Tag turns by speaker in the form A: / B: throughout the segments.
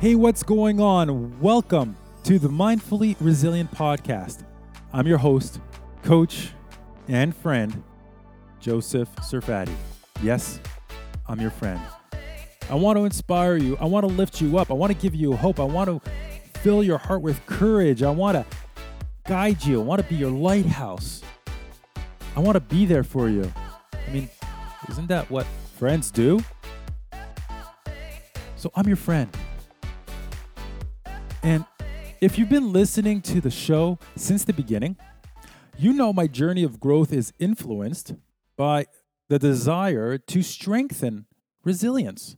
A: Hey, what's going on? Welcome to the Mindfully Resilient Podcast. I'm your host, coach, and friend, Josef Serfaty. Yes, I'm your friend. I want to inspire you. I want to lift you up. I want to give you hope. I want to fill your heart with courage. I want to guide you. I want to be your lighthouse. I want to be there for you. I mean, isn't that what friends do? So I'm your friend. And if you've been listening to the show since the beginning, you know my journey of growth is influenced by the desire to strengthen resilience,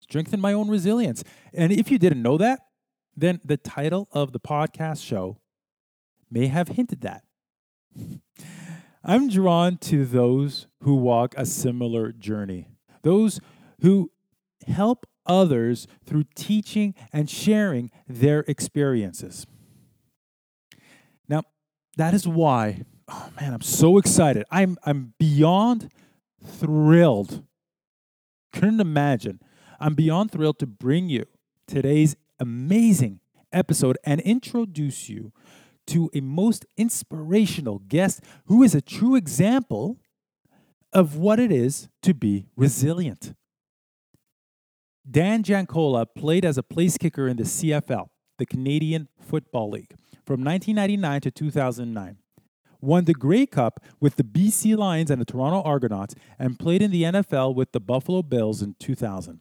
A: strengthen my own resilience. And if you didn't know that, then the title of the podcast show may have hinted that. I'm drawn to those who walk a similar journey, those who help others through teaching and sharing their experiences. Now, that is why, oh man, I'm so excited. I'm, I'm beyond thrilled. Couldn't imagine. I'm beyond thrilled to bring you today's amazing episode and introduce you to a most inspirational guest who is a true example of what it is to be resilient. Dan Giancola played as a place kicker in the CFL, the Canadian Football League, from 1999 to 2009. Won the Grey Cup with the BC Lions and the Toronto Argonauts, and played in the NFL with the Buffalo Bills in 2000.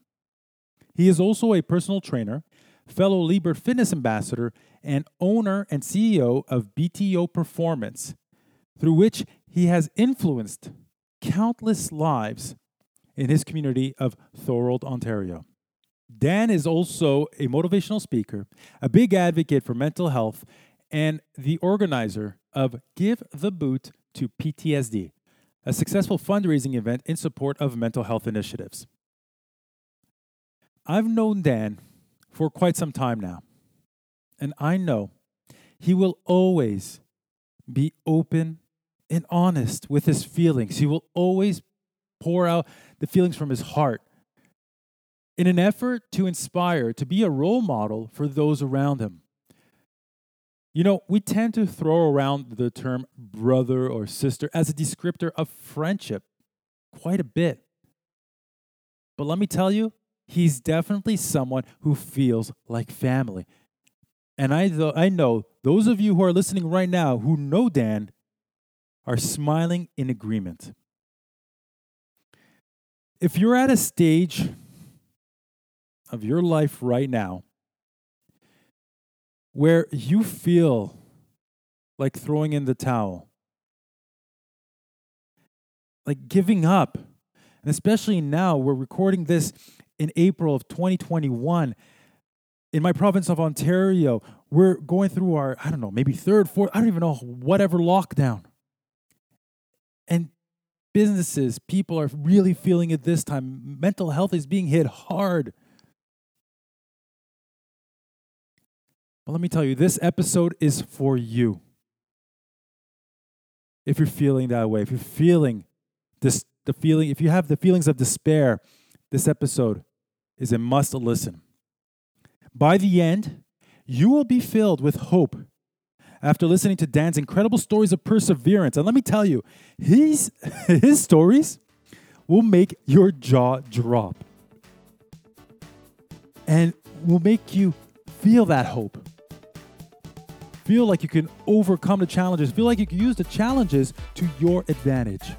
A: He is also a personal trainer, fellow Lebert Fitness ambassador, and owner and CEO of BTO Performance, through which he has influenced countless lives in his community of Thorold, Ontario. Dan is also a motivational speaker, a big advocate for mental health, and the organizer of Give the Boot to PTSD, a successful fundraising event in support of mental health initiatives. I've known Dan for quite some time now, and I know he will always be open and honest with his feelings. He will always pour out the feelings from his heart in an effort to inspire, to be a role model for those around him. You know, we tend to throw around the term brother or sister as a descriptor of friendship quite a bit. But let me tell you, he's definitely someone who feels like family. And I, th- I know those of you who are listening right now who know Dan are smiling in agreement. If you're at a stage of your life right now where you feel like throwing in the towel, like giving up, and especially now, we're recording this in April of 2021. In my province of Ontario, we're going through our, I don't know, maybe third, fourth, I don't even know, whatever lockdown. And businesses, people are really feeling it this time. Mental health is being hit hard. But let me tell you, this episode is for you. If you're feeling that way, if you're feeling this, the feeling, if you have the feelings of despair, this episode is a must listen. By the end, you will be filled with hope after listening to Dan's incredible stories of perseverance. And let me tell you, his, his stories will make your jaw drop and will make you feel that hope Feel like you can overcome the challenges. Feel like you can use the challenges to your advantage.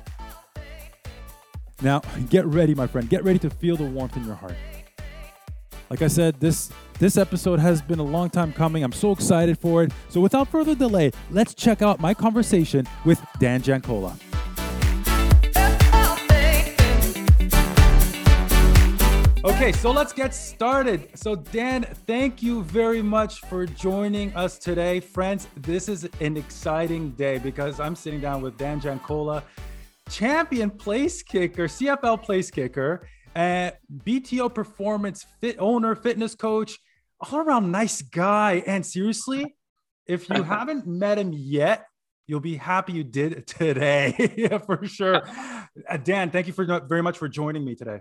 A: Now, get ready, my friend. Get ready to feel the warmth in your heart. Like I said, this this episode has been a long time coming. I'm so excited for it. So without further delay, let's check out my conversation with Dan Giancola. Okay, so let's get started. So, Dan, thank you very much for joining us today. Friends, this is an exciting day because I'm sitting down with Dan Giancola, champion place kicker, CFL place kicker, and BTO performance fit owner, fitness coach, all around nice guy. And seriously, if you haven't met him yet, you'll be happy you did today for sure. Uh, Dan, thank you for very much for joining me today.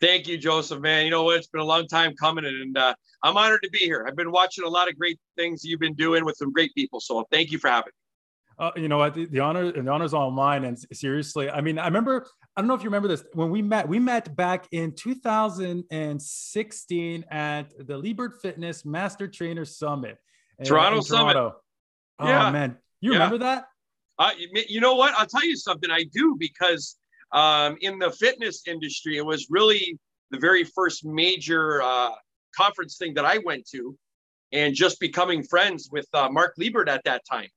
B: Thank you, Josef, man. You know what? It's been a long time coming, and uh, I'm honored to be here. I've been watching a lot of great things you've been doing with some great people. So thank you for having me.
A: Uh, you know what? The, the honor the honor's all mine. And seriously, I mean, I remember. I don't know if you remember this when we met. We met back in 2016 at the Lebert Fitness Master Trainer Summit,
B: Toronto, in Summit. Toronto.
A: Oh yeah. man, you yeah. remember that?
B: Uh, you know what? I'll tell you something. I do because um, in the fitness industry, it was really the very first major uh, conference thing that I went to, and just becoming friends with uh, Mark Lebert at that time.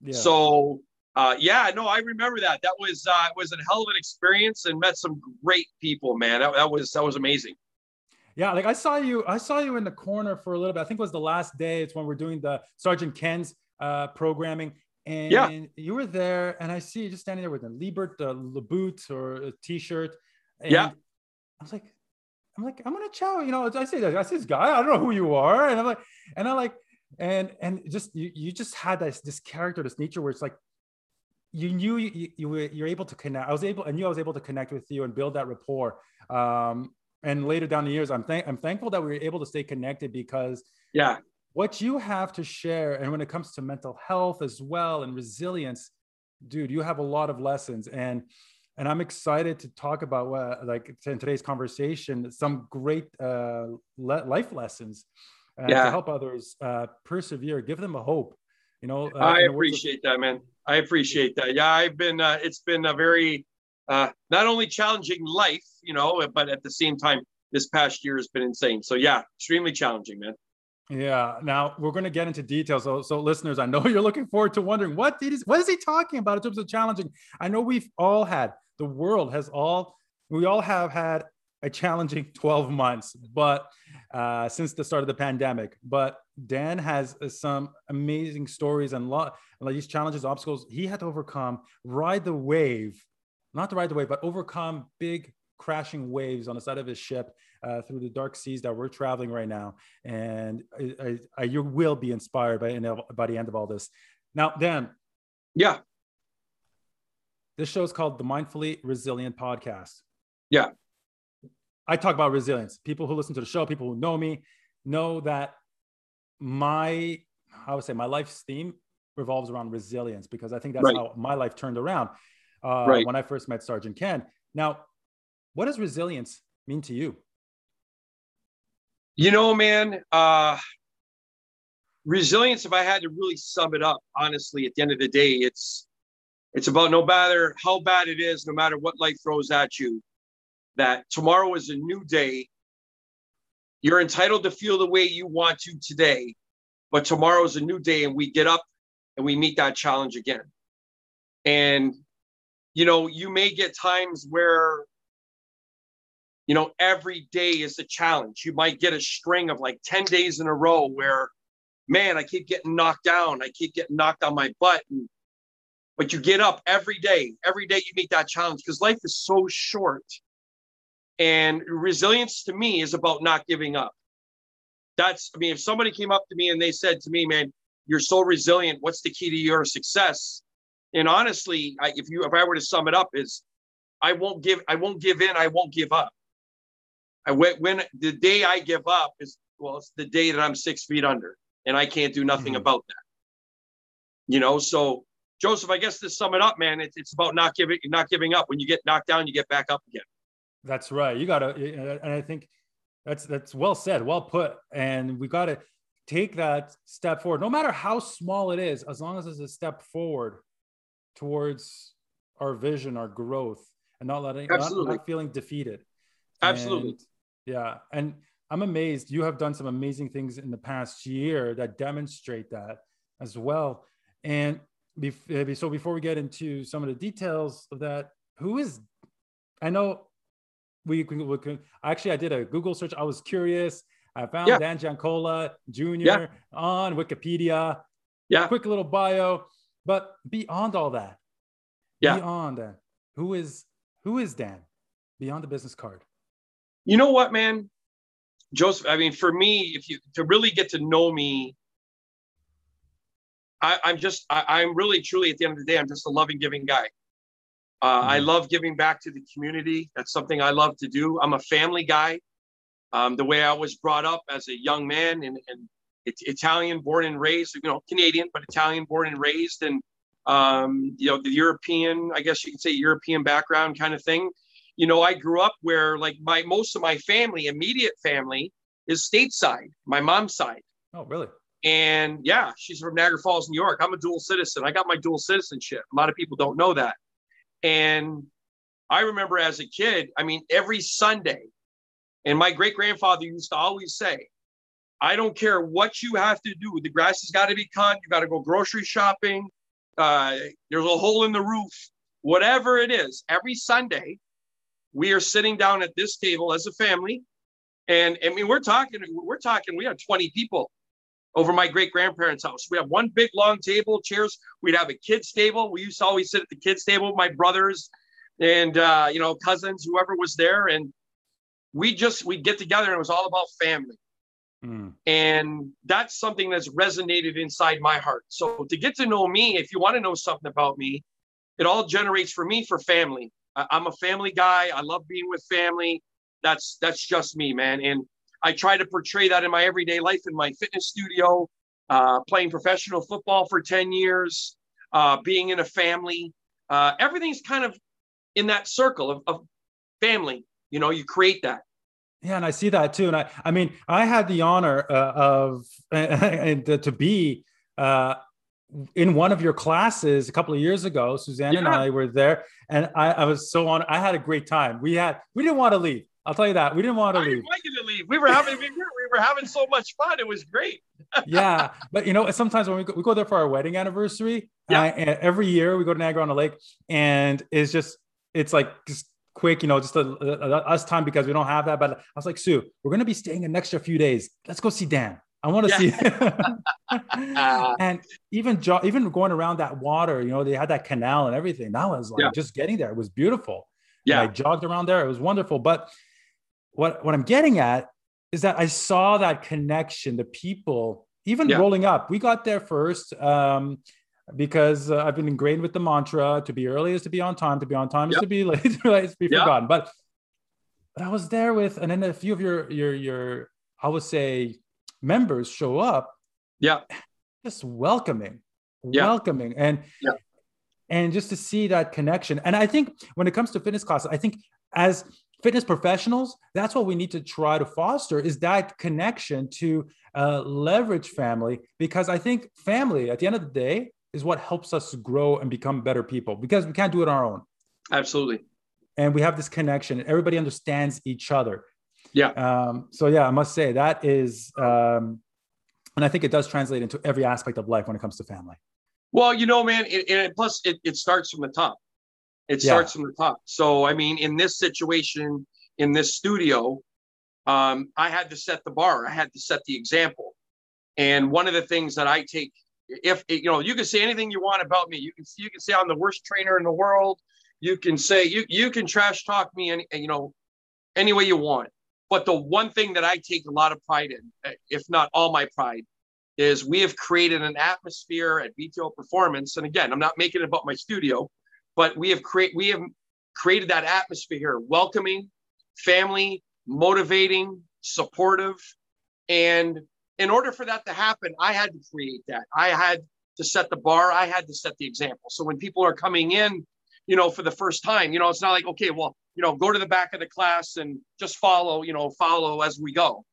B: Yeah. So uh, yeah, no, I remember that. That was uh, it was a hell of an experience and met some great people, man. That, that was that was amazing.
A: Yeah, like I saw you, I saw you in the corner for a little bit. I think it was the last day. It's when we're doing the Sergeant Ken's uh, programming, and yeah. you were there, and I see you just standing there with a Lebert, a boot or a t-shirt.
B: yeah.
A: I was like, I'm like, I'm gonna chow. You know, I say that I see this guy. I don't know who you are, and I'm like, and I like, and and just you, you just had this this character, this nature where it's like, you knew you, you were you're able to connect. I was able, I knew I was able to connect with you and build that rapport. Um, and later down the years, I'm thank I'm thankful that we were able to stay connected because
B: yeah,
A: what you have to share and when it comes to mental health as well and resilience dude you have a lot of lessons and and i'm excited to talk about what like in today's conversation some great uh, le- life lessons uh, yeah. to help others uh, persevere give them a hope you know
B: uh, i appreciate that man. I appreciate that. Yeah i've been uh, it's been a very uh, not only challenging life you know but at the same time this past year has been insane. So yeah extremely challenging man
A: yeah. Now we're going to get into details. So, so listeners, I know you're looking forward to wondering what is what is he talking about in terms of challenging. I know we've all had the world has all we all have had a challenging 12 months, but uh, since the start of the pandemic. But Dan has uh, some amazing stories and lot like these challenges, obstacles he had to overcome, ride the wave, not to ride the wave, but overcome big crashing waves on the side of his ship uh, through the dark seas that we're traveling right now. And I, I, I, you will be inspired by, by the end of all this. Now, Dan.
B: Yeah.
A: This show is called the Mindfully Resilient Podcast.
B: Yeah.
A: I talk about resilience. People who listen to the show, people who know me, know that my, I would say, my life's theme revolves around resilience because I think that's right. how my life turned around uh, right. when I first met Sergeant Ken. Now, what does resilience mean to you?
B: You know, man, uh, resilience. If I had to really sum it up, honestly, at the end of the day, it's it's about no matter how bad it is, no matter what life throws at you, that tomorrow is a new day. You're entitled to feel the way you want to today, but tomorrow is a new day, and we get up and we meet that challenge again. And you know, you may get times where you know, every day is a challenge. You might get a string of like 10 days in a row where, man, I keep getting knocked down. I keep getting knocked on my butt. And, but you get up every day. Every day you meet that challenge because life is so short. And resilience to me is about not giving up. That's, I mean, if somebody came up to me and they said to me, man, you're so resilient. What's the key to your success? And honestly, I, if you, if I were to sum it up, is I won't give, I won't give in. I won't give up. I when, when the day I give up is well, it's the day that I'm six feet under, and I can't do nothing mm-hmm. about that. You know, so Josef, I guess to sum it up, man, it's it's about not giving not giving up. When you get knocked down, you get back up again.
A: That's right. You gotta, and I think that's that's well said, well put, and we gotta take that step forward, no matter how small it is, as long as it's a step forward towards our vision, our growth, and not letting, not, not feeling defeated.
B: Absolutely.
A: And yeah. And I'm amazed. You have done some amazing things in the past year that demonstrate that as well. And eh, so before we get into some of the details of that, who is, I know we can, we can actually, I did a Google search. I was curious. I found yeah. Dan Giancola Jr. Yeah. on Wikipedia.
B: Yeah.
A: Quick little bio. But beyond all that, yeah. beyond that, who is who is Dan beyond the business card?
B: You know what, man? Josef, I mean, for me, if you to really get to know me, I, am just, I, I'm really truly at the end of the day, I'm just a loving, giving guy. Uh, mm-hmm. I love giving back to the community. That's something I love to do. I'm a family guy. Um, the way I was brought up as a young man and, and Italian born and raised, you know, Canadian, but Italian born and raised. And, um, you know, the European, I guess you could say European background kind of thing. You know, I grew up where like my, most of my family, immediate family is stateside, my mom's side.
A: Oh, really?
B: And yeah, she's from Niagara Falls, New York. I'm a dual citizen. I got my dual citizenship. A lot of people don't know that. And I remember as a kid, I mean, every Sunday, and my great grandfather used to always say, I don't care what you have to do. The grass has got to be cut. You got to go grocery shopping. Uh, there's a hole in the roof. Whatever it is, every Sunday, we are sitting down at this table as a family. And I mean, we're talking, we're talking, we have 20 people over my great grandparents' house. We have one big long table, chairs. We'd have a kids' table. We used to always sit at the kids' table with my brothers and, uh, you know, cousins, whoever was there. And we just, we'd get together and it was all about family. Mm. And that's something that's resonated inside my heart. So to get to know me, if you want to know something about me, it all generates for me for family. I, I'm a family guy. I love being with family. That's that's just me, man. And I try to portray that in my everyday life in my fitness studio, uh, playing professional football for 10 years, uh, being in a family. Uh, everything's kind of in that circle of, of family. You know, you create that.
A: Yeah, and I see that too. And I, I mean, I had the honor uh, of and to be uh, in one of your classes a couple of years ago. Suzanne yeah. and I were there, and I, I was so on. I had a great time. We had we didn't want to leave. I'll tell you that we didn't want to I leave.
B: Want you to leave. We were having we were having so much fun. It was great.
A: yeah, but you know, sometimes when we go, we go there for our wedding anniversary, yeah. I, every year we go to Niagara on the Lake, and it's just it's like just quick, you know, just a, a, us time because we don't have that. But I was like, Sue, we're going to be staying an extra few days. Let's go see Dan. I want to yeah. see. and even jo- even going around that water, you know, they had that canal and everything. That was like yeah. just getting there. It was beautiful. Yeah, and I jogged around there. It was wonderful. But what what I'm getting at is that I saw that connection. The people, even yeah. rolling up. We got there first. Um, because uh, I've been ingrained with the mantra to be early is to be on time, to be on time yep. is to be late, is to be yep. forgotten. But but I was there with, and then a few of your your your I would say members show up.
B: Yeah.
A: Just welcoming, yeah. welcoming, and yeah. and just to see that connection. And I think when it comes to fitness classes, I think as fitness professionals, that's what we need to try to foster is that connection to uh, leverage family because I think family at the end of the day is what helps us grow and become better people because we can't do it on our own.
B: Absolutely.
A: And we have this connection. Everybody understands each other.
B: Yeah.
A: Um, so yeah, I must say that is, um, and I think it does translate into every aspect of life when it comes to family.
B: Well, you know, man, it, and plus it, it starts from the top. It starts from the top. So, I mean, in this situation, in this studio, um, I had to set the bar. I had to set the example. And one of the things that I take if you know you can say anything you want about me you can you can say i'm the worst trainer in the world you can say you you can trash talk me and you know any way you want but the one thing that i take a lot of pride in uh, if not all my pride is we have created an atmosphere at bto performance and again i'm not making it about my studio but we have create we have created that atmosphere here welcoming family motivating supportive and in order for that to happen, I had to create that. I had to set the bar. I had to set the example. So when people are coming in, you know, for the first time, you know, it's not like, okay, well, you know, go to the back of the class and just follow, you know, follow as we go.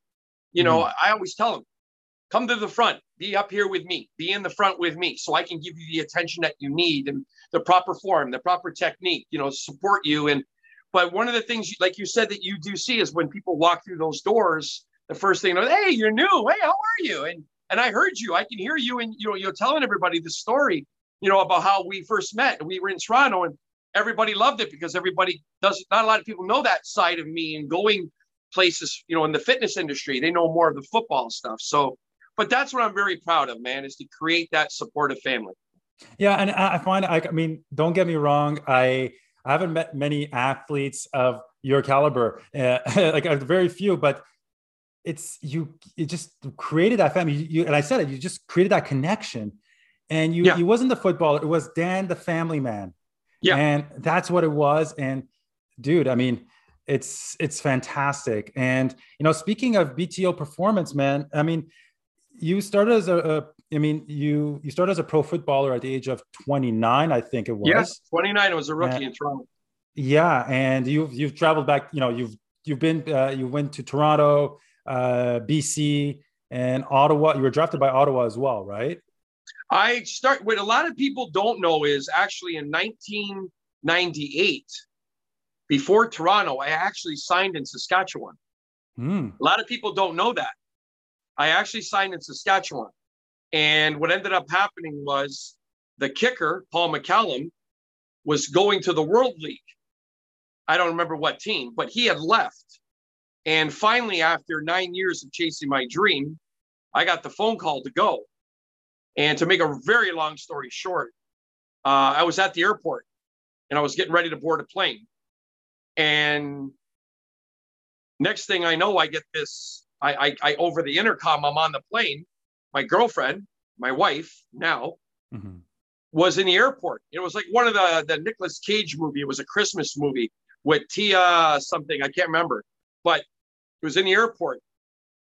B: You know, mm-hmm. I always tell them, come to the front, be up here with me, be in the front with me so I can give you the attention that you need and the proper form, the proper technique, you know, support you. And, but one of the things, like you said, that you do see is when people walk through those doors, the first thing, they're, hey, you're new. Hey, how are you? And and I heard you. I can hear you, and you know, you're telling everybody the story, you know, about how we first met. We were in Toronto, and everybody loved it because everybody does. Not a lot of people know that side of me and going places, you know, in the fitness industry. They know more of the football stuff. So, but that's what I'm very proud of, man, is to create that supportive family.
A: Yeah, and I find I, I mean, don't get me wrong, I I haven't met many athletes of your caliber, uh, like very few, but it's you it just created that family you, you, and i said it you just created that connection and you yeah. he wasn't the footballer it was dan the family man Yeah. And that's what it was. And dude, I mean, it's it's fantastic. And you know, speaking of BTO performance, man, I mean, you started as a, a I mean, you you started as a pro footballer at the age of 29, I think it was.
B: Yes, 29. I was a rookie and, in Toronto.
A: Yeah, and you've you've traveled back. You know, you've you've been uh, you went to Toronto, uh, BC, and Ottawa. You were drafted by Ottawa as well, right?
B: I start. What a lot of people don't know is actually in 1998, before Toronto, I actually signed in Saskatchewan. Mm. A lot of people don't know that. I actually signed in Saskatchewan. And what ended up happening was the kicker, Paul McCallum, was going to the World League. I don't remember what team, but he had left. And finally, after nine years of chasing my dream, I got the phone call to go. And to make a very long story short, uh, I was at the airport and I was getting ready to board a plane. And next thing I know, I get this I, I, I over the intercom, I'm on the plane my girlfriend, my wife now, mm-hmm. was in the airport. It was like one of the the Nicolas Cage movie. It was a Christmas movie with Tia something I can't remember, but it was in the airport,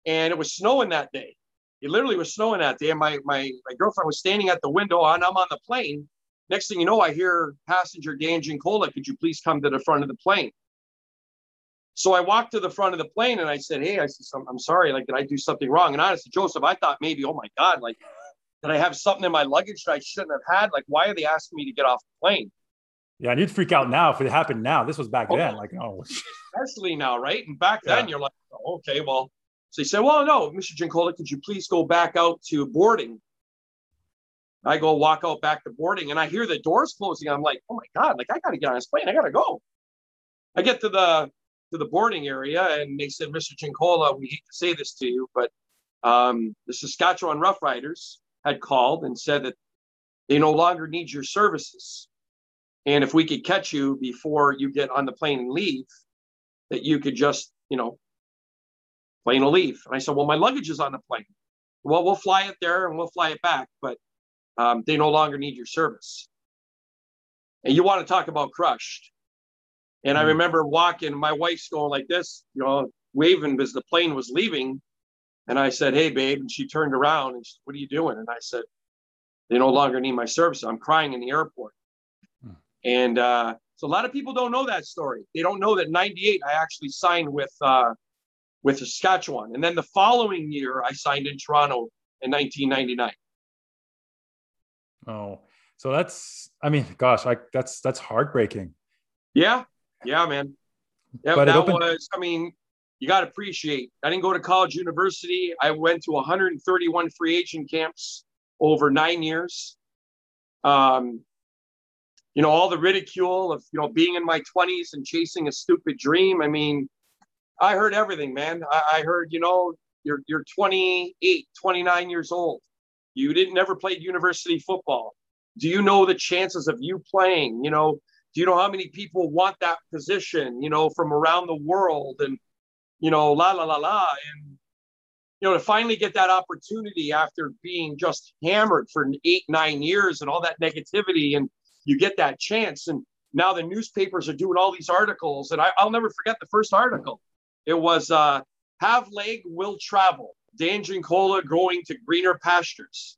B: and it was snowing that day. It literally was snowing that day, and my my my girlfriend was standing at the window, and I'm on the plane. Next thing you know, I hear passenger Dan Giancola, could you please come to the front of the plane? So I walked to the front of the plane and I said, Hey, I said, I'm sorry. Like, did I do something wrong? And honestly, Josef, I thought maybe, oh my God, like, did I have something in my luggage that I shouldn't have had? Like, why are they asking me to get off the plane?
A: Yeah, and you'd freak out now if it happened now. This was back oh, then. Like, oh,
B: especially now, right? And back then, yeah. you're like, oh, okay, well. So he said, well, no, Mr. Giancola, could you please go back out to boarding? I go walk out back to boarding, and I hear the doors closing. I'm like, oh my god, like I gotta get on this plane. I gotta go. I get to the to the boarding area, and they said, Mr. Giancola, we hate to say this to you, but um, the Saskatchewan Roughriders had called and said that they no longer need your services. And if we could catch you before you get on the plane and leave, that you could just, you know, plane will leave. And I said, well, my luggage is on the plane. Well, we'll fly it there and we'll fly it back, but um, they no longer need your service. And you want to talk about crushed. And I hmm. remember walking, my wife's going like this, you know, waving as the plane was leaving. And I said, Hey, babe. And she turned around and she said, What are you doing? And I said, They no longer need my service. I'm crying in the airport. Hmm. And uh, so a lot of people don't know that story. They don't know that 98, I actually signed with, uh, with Saskatchewan. And then the following year, I signed in Toronto in 1999.
A: Oh, so that's, I mean, gosh, like that's, that's heartbreaking.
B: Yeah. Yeah, man. Yeah, but that opened- was. I mean, you got to appreciate. I didn't go to college, university. I went to 131 free agent camps over nine years. Um, you know, all the ridicule of you know being in my 20s and chasing a stupid dream. I mean, I heard everything, man. I, I heard, you know, you're you're 28, 29 years old. You didn't never played university football. Do you know the chances of you playing? You know, do you know how many people want that position, you know, from around the world and, you know, la, la, la, la. And, you know, to finally get that opportunity after being just hammered for eight, nine years and all that negativity, and you get that chance. And now the newspapers are doing all these articles. And I, will never forget the first article. It was uh, Have Leg Will Travel, Dan Giancola going to greener pastures.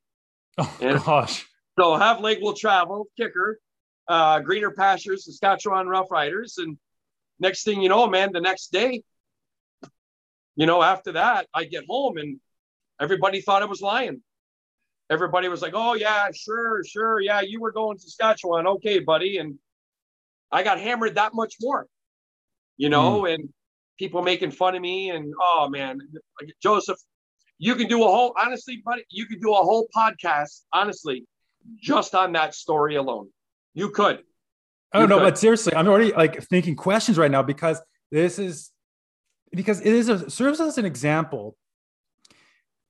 A: Oh, and gosh.
B: So Have Leg Will Travel, kicker, uh, greener pastures, Saskatchewan Roughriders. And next thing you know, man, the next day, you know, after that, I get home and everybody thought I was lying. Everybody was like, oh, yeah, sure, sure. Yeah, you were going to Saskatchewan. Okay, buddy. And I got hammered that much more, you know, mm. and people making fun of me. And oh, man, like, Josef, you can do a whole, honestly, buddy, you could do a whole podcast, honestly, just on that story alone. You could.
A: Oh no, but seriously, I'm already like thinking questions right now because this is because it is a serves as an example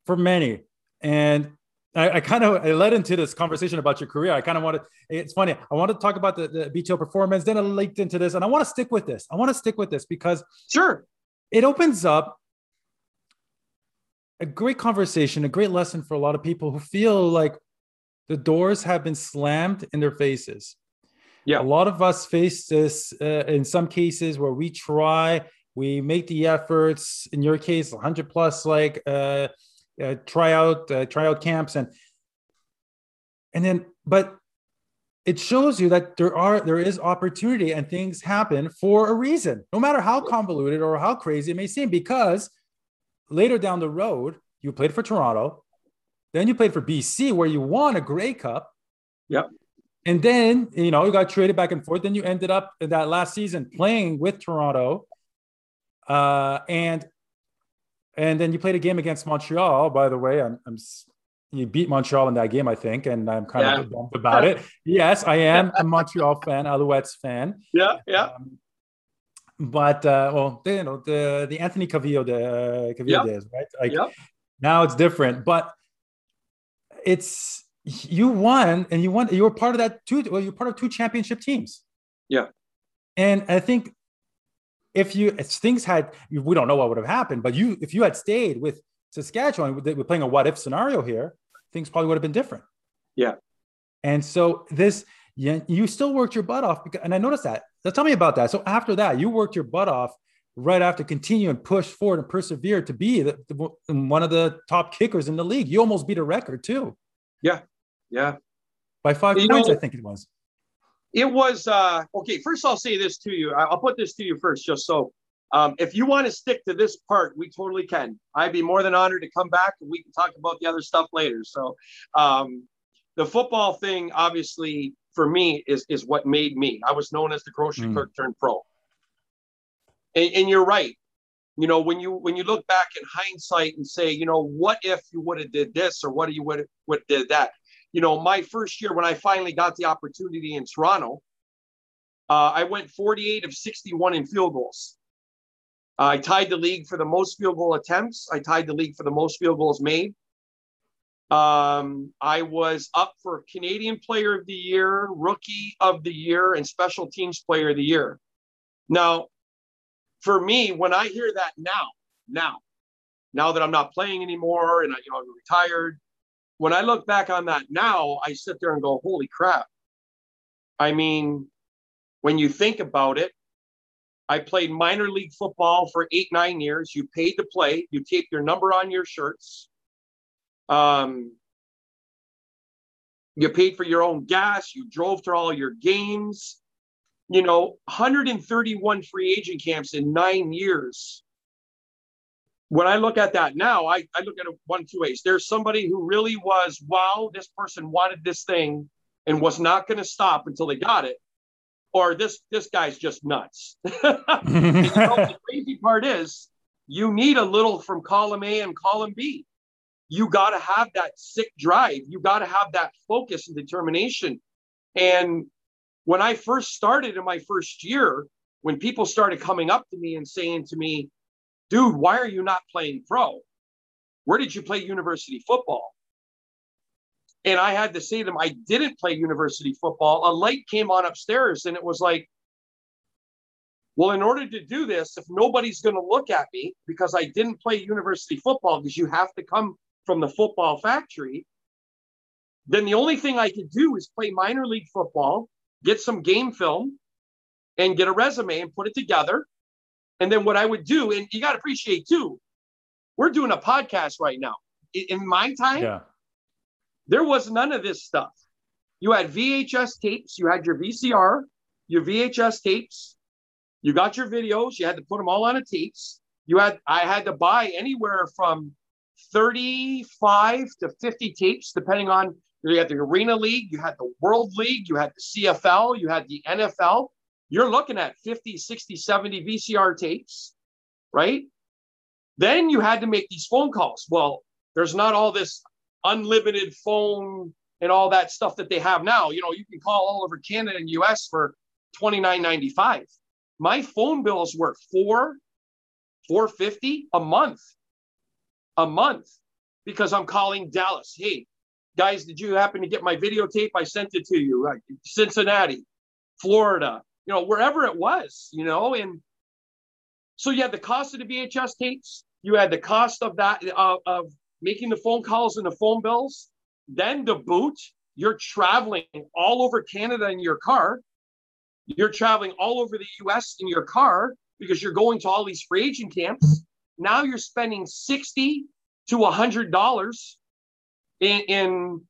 A: for many. And I, I kind of I led into this conversation about your career. I kind of wanted it's funny. I want to talk about the, the BTO performance, then I linked into this, and I want to stick with this. I want to stick with this because
B: sure
A: it opens up a great conversation, a great lesson for a lot of people who feel like the doors have been slammed in their faces. Yeah. A lot of us face this uh, in some cases where we try, we make the efforts. In your case, 100 plus like uh, uh, tryout uh, tryout camps, and and then but it shows you that there are there is opportunity and things happen for a reason, no matter how convoluted or how crazy it may seem. Because later down the road, you played for Toronto, then you played for BC, where you won a Grey Cup.
B: Yep.
A: And then, you know, you got traded back and forth. Then you ended up in that last season playing with Toronto. Uh, and and then you played a game against Montreal, by the way. I'm, I'm you beat Montreal in that game, I think, and I'm kind yeah. of bummed about it. Yes, I am a Montreal fan, Alouettes fan.
B: Yeah, yeah. Um,
A: but uh, well, you know the the Anthony Calvillo, the uh, Calvillo yep. days, right? Like
B: yep.
A: now it's different, but it's you won and you won. You were part of that two. Well, you're part of two championship teams.
B: Yeah,
A: and I think if you if things had we don't know what would have happened, but you if you had stayed with Saskatchewan, we're playing a what if scenario here, things probably would have been different.
B: Yeah.
A: And so this, you, you still worked your butt off. Because, and I noticed that. So tell me about that. So after that, you worked your butt off right after continue and push forward and persevere to be the, the, one of the top kickers in the league. You almost beat a record too.
B: Yeah. Yeah.
A: By five you points, know, I think it was.
B: It was, uh, okay. First, I'll say this to you. I'll put this to you first, just so um, if you want to stick to this part, we totally can. I'd be more than honored to come back and we can talk about the other stuff later. So, um, the football thing, obviously, for me, is is what made me. I was known as the grocery mm. clerk turned pro. And, and you're right. You know, when you when you look back in hindsight and say, you know, what if you would have did this or what do you would would did that? You know, my first year when I finally got the opportunity in Toronto, uh, I went 48 of 61 in field goals. I tied the league for the most field goal attempts. I tied the league for the most field goals made. Um, I was up for Canadian Player of the Year, Rookie of the Year, and Special Teams Player of the Year. Now, for me, when I hear that now, now, now that I'm not playing anymore and I, you know, I'm retired, when I look back on that now, I sit there and go, "Holy crap!" I mean, when you think about it, I played minor league football for eight, nine years. You paid to play. You taped your number on your shirts. Um, you paid for your own gas. You drove to all your games. You know, 131 free agent camps in nine years. When I look at that now, I, I look at it one, two ways. There's somebody who really was, wow, this person wanted this thing and was not going to stop until they got it or this this guy's just nuts. you know, the crazy part is you need a little from column A and column B. You got to have that sick drive. You got to have that focus and determination. And when I first started in my first year, when people started coming up to me and saying to me, dude, why are you not playing pro? Where did you play university football? And I had to say to them, I didn't play university football. A light came on upstairs, and it was like, well, in order to do this, if nobody's going to look at me because I didn't play university football, because you have to come from the football factory, then the only thing I could do is play minor league football, get some game film, and get a resume and put it together. And then what I would do, and you got to appreciate too, we're doing a podcast right now. In my time, yeah. There was none of this stuff. You had VHS tapes, you had your VCR, your VHS tapes, you got your videos, you had to put them all on a tapes. You had I had to buy anywhere from 35 to 50 tapes, depending on you had the Arena League, you had the World League, you had the CFL, you had the NFL. You're looking at 50, 60, 70 VCR tapes, right? Then you had to make these phone calls. Well, there's not all this unlimited phone and all that stuff that they have now. You know, you can call all over Canada and US for $29.95. My phone bills were four, 450 a month. A month because I'm calling Dallas. Hey, guys, did you happen to get my videotape? I sent it to you. Cincinnati, Florida, you know, wherever it was, you know, and so you had the cost of the VHS tapes, you had the cost of that uh, of making the phone calls and the phone bills. Then the boot, you're traveling all over Canada in your car. You're traveling all over the US in your car because you're going to all these free agent camps. Now you're spending 60 to $100 in, in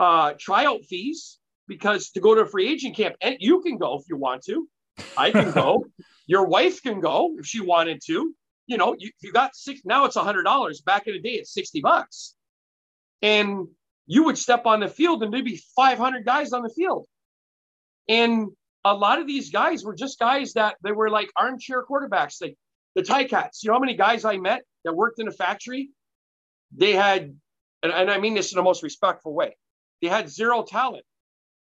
B: uh, tryout fees because to go to a free agent camp, and you can go if you want to. I can go. Your wife can go if she wanted to. You know, you, you got six, now it's a $100. Back in the day, it's 60 bucks. And you would step on the field and there'd be 500 guys on the field. And a lot of these guys were just guys that they were like armchair quarterbacks, like the Ticats. You know how many guys I met that worked in a factory? They had, and, and I mean this in the most respectful way, they had zero talent,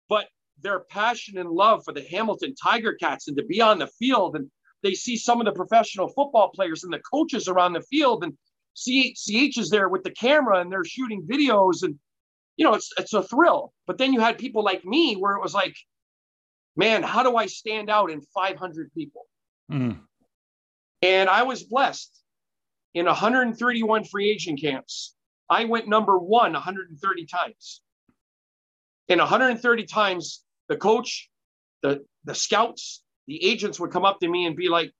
B: but their passion and love for the Hamilton Tiger Cats and to be on the field. And they see some of the professional football players and the coaches around the field. And CH is there with the camera and they're shooting videos. And, you know, it's, it's a thrill. But then you had people like me where it was like, man, how do I stand out in 500 people? Mm. And I was blessed in 131 free agent camps. I went number one 130 times. In 130 times, the coach, the, the scouts, the agents would come up to me and be like,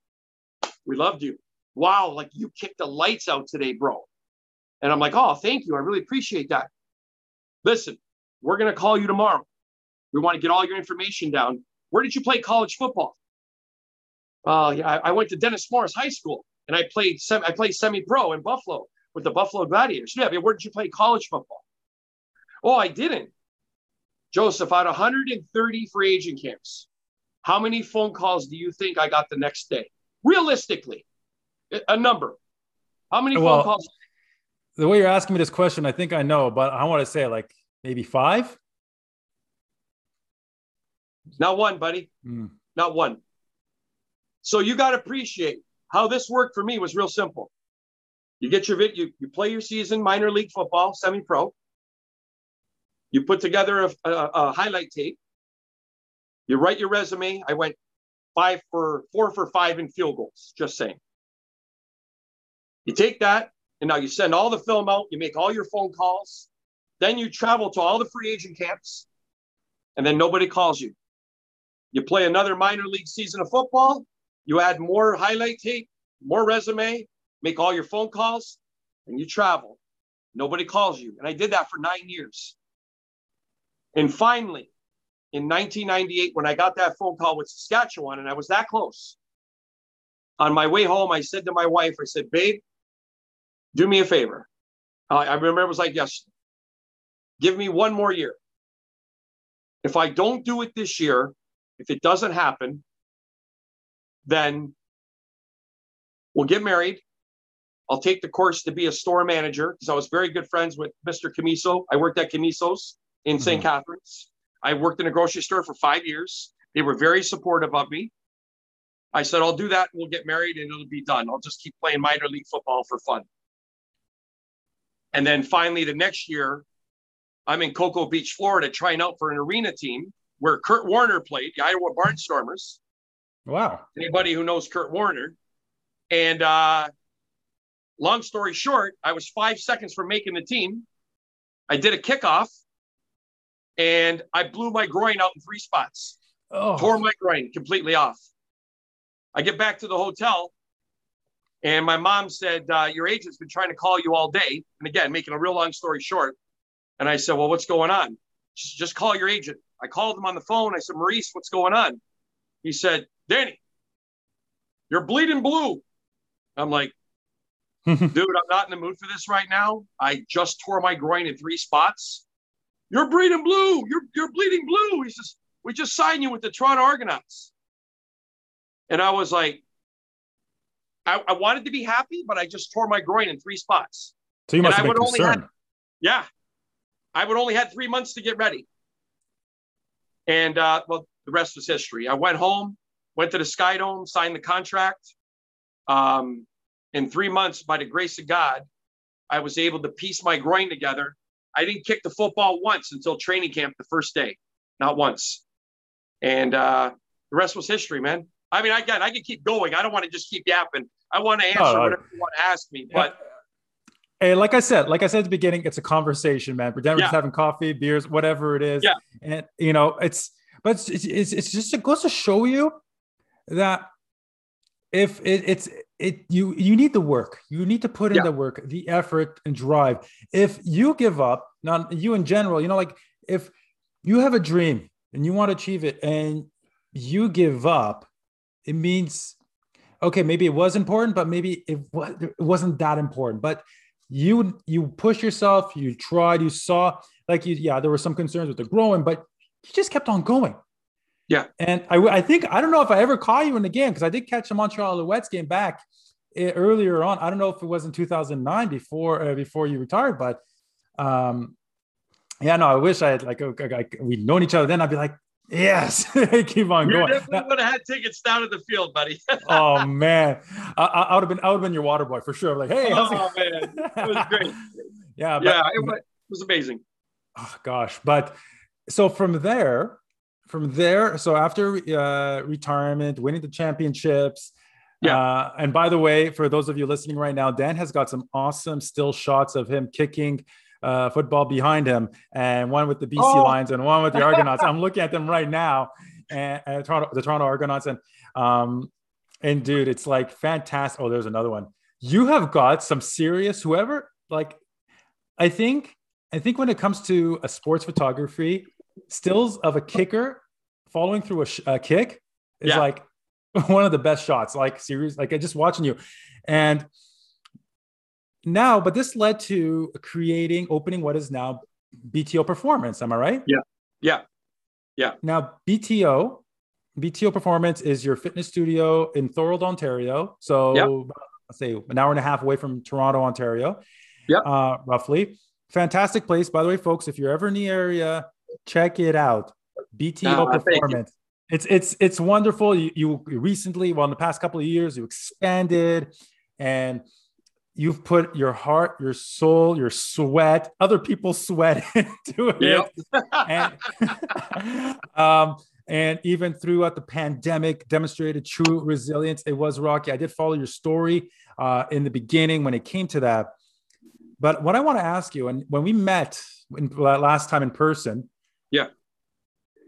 B: We loved you. Wow, like you kicked the lights out today, bro. And I'm like, Oh, thank you. I really appreciate that. Listen, we're going to call you tomorrow. We want to get all your information down. Where did you play college football? Uh, yeah, I, I went to Denis Morris High School and I played sem- I played semi-pro in Buffalo with the Buffalo Gladiators. Yeah, where did you play college football? Oh, I didn't. Josef, out of 130 free agent camps, how many phone calls do you think I got the next day? Realistically, a number. How many well, phone calls?
A: The way you're asking me this question, I think I know, but I want to say like maybe five.
B: Not one, buddy. Mm. Not one. So you got to appreciate how this worked for me was real simple. You get your vid, you, you play your season, minor league football, semi pro. You put together a, a, a, highlight tape. You write your resume. I went five for four for five in field goals, just saying. You take that, and now you send all the film out. You make all your phone calls. Then you travel to all the free agent camps, and then nobody calls you. You play another minor league season of football. You add more highlight tape, more resume, make all your phone calls, and you travel. Nobody calls you. And I did that for nine years. And finally, in 1998, when I got that phone call with Saskatchewan, and I was that close, on my way home, I said to my wife, I said, babe, do me a favor. I remember it was like yesterday. Give me one more year. If I don't do it this year, if it doesn't happen, then we'll get married. I'll take the course to be a store manager because I was very good friends with Mr. Commisso. I worked at Commisso's in mm-hmm. St. Catharines. I worked in a grocery store for five years. They were very supportive of me. I said, I'll do that. We'll get married and it'll be done. I'll just keep playing minor league football for fun. And then finally, the next year, I'm in Cocoa Beach, Florida, trying out for an arena team where Kurt Warner played, the Iowa Barnstormers.
A: Wow.
B: Anybody who knows Kurt Warner. And uh, long story short, I was five seconds from making the team. I did a kickoff and I blew my groin out in three spots. Oh. Tore my groin completely off. I get back to the hotel and my mom said, uh, Your agent's been trying to call you all day. And again, making a real long story short. And I said, Well, what's going on? Just, just call your agent. I called him on the phone. I said, Maurice, what's going on? He said, Danny, you're bleeding blue. I'm like, dude, I'm not in the mood for this right now. I just tore my groin in three spots. You're bleeding blue. You're, you're bleeding blue. He says, we just signed you with the Toronto Argonauts. And I was like, I, I wanted to be happy, but I just tore my groin in three spots.
A: So you must and have been concerned.
B: Had, yeah. I would only had three months to get ready. And uh, well, the rest was history. I went home, went to the Sky Dome, signed the contract. Um, in three months, by the grace of God, I was able to piece my groin together. I didn't kick the football once until training camp the first day, not once. And uh, the rest was history, man. I mean, again, I can keep going. I don't want to just keep yapping. I want to answer oh, whatever you want to ask me. But
A: Hey, like I said, like I said at the beginning, it's a conversation, man. Pretend we're just having coffee, beers, whatever it is.
B: Yeah.
A: And you know, it's but it's, it's, it's just it goes to show you that if it, it's it you you need the work. You need to put in
B: Yeah.
A: the work the effort and drive. If you give up not you in general you know like if you have a dream and you want to achieve it and you give up it means okay maybe it was important but maybe it, was, it wasn't that important. But you you push yourself you tried you saw like you yeah there were some concerns with the growing but you just kept on going
B: Yeah.
A: and I, I think I don't know if I ever caught you in the game because I did catch the Montreal Alouettes game back eh, earlier on. I don't know if it was in 2009 before uh, before you retired, but um, yeah, no, I wish I had like, like we'd known each other then. I'd be like, yes, keep on
B: You
A: going.
B: definitely would have had tickets down to the field, buddy.
A: oh man, I, I, I would have been I would have been your water boy for sure. Like, hey, how's it-
B: oh man, it was great.
A: yeah, but,
B: yeah, it was, it was amazing.
A: oh, gosh but so from there from there so after uh, retirement winning the championships
B: Yeah.
A: uh, and by the way for those of you listening right now dan has got some awesome still shots of him kicking uh, football behind him and one with the bc
B: Oh.
A: lions and one with the argonauts i'm looking at them right now and, and toronto, the toronto argonauts and um and dude it's like fantastic oh there's another one you have got some serious whoever like i think I think when it comes to a sports photography, stills of a kicker following through a, sh- a kick is
B: Yeah.
A: like one of the best shots. Like serious, like I just watching you, and now, but this led to creating, opening what is now BTO Performance. Am I right?
B: Yeah, yeah, yeah.
A: Now, BTO, BTO Performance is your fitness studio in Thorold, Ontario. So,
B: Yep.
A: let's say an hour and a half away from Toronto, Ontario.
B: Yeah,
A: Uh, roughly. Fantastic place, by the way, folks. If you're ever in the area, check it out. BTO
B: Ah.
A: Performance. It's it's it's wonderful. You, you recently, well, in the past couple of years, you expanded and you've put your heart, your soul, your sweat, other people's sweat into it
B: Yep.
A: and, um, and even throughout the pandemic, demonstrated true resilience. It was rocky. I did follow your story uh, in the beginning when it came to that. But what I want to ask you, and when we met in, last time in person,
B: Yeah.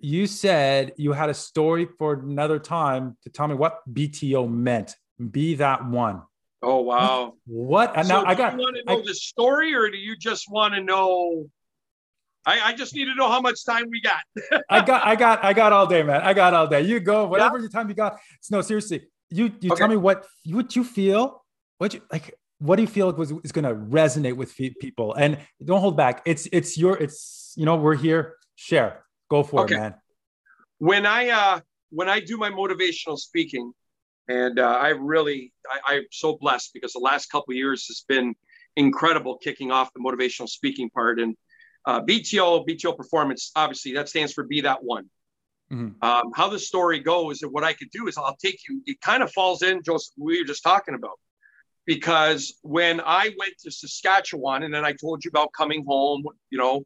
A: you said you had a story for another time to tell me what BTO meant. Be that one.
B: Oh wow.
A: What? And
B: so
A: now I got.
B: you want to know
A: I-
B: the story, or do you just want to know? I, I just need to know how much time we got.
A: I got, I got, I got all day, man. I got all day. You go, whatever your time you got. No, seriously, you you
B: Okay.
A: tell me what what you feel. What you like? What do you feel was is going to resonate with people? And don't hold back. It's it's your it's you know we're here. Share. Go for
B: Okay.
A: it, man.
B: when I uh, when I do my motivational speaking, and uh, I really I, I'm so blessed because the last couple of years has been incredible kicking off the motivational speaking part and uh, BTO BTO performance obviously that stands for be that one.
A: Mhm.
B: Um, how the story goes and what I could do is I'll take you. It kind of falls in Josef we were just talking about because when I went to Saskatchewan and then I told you about coming home, you know,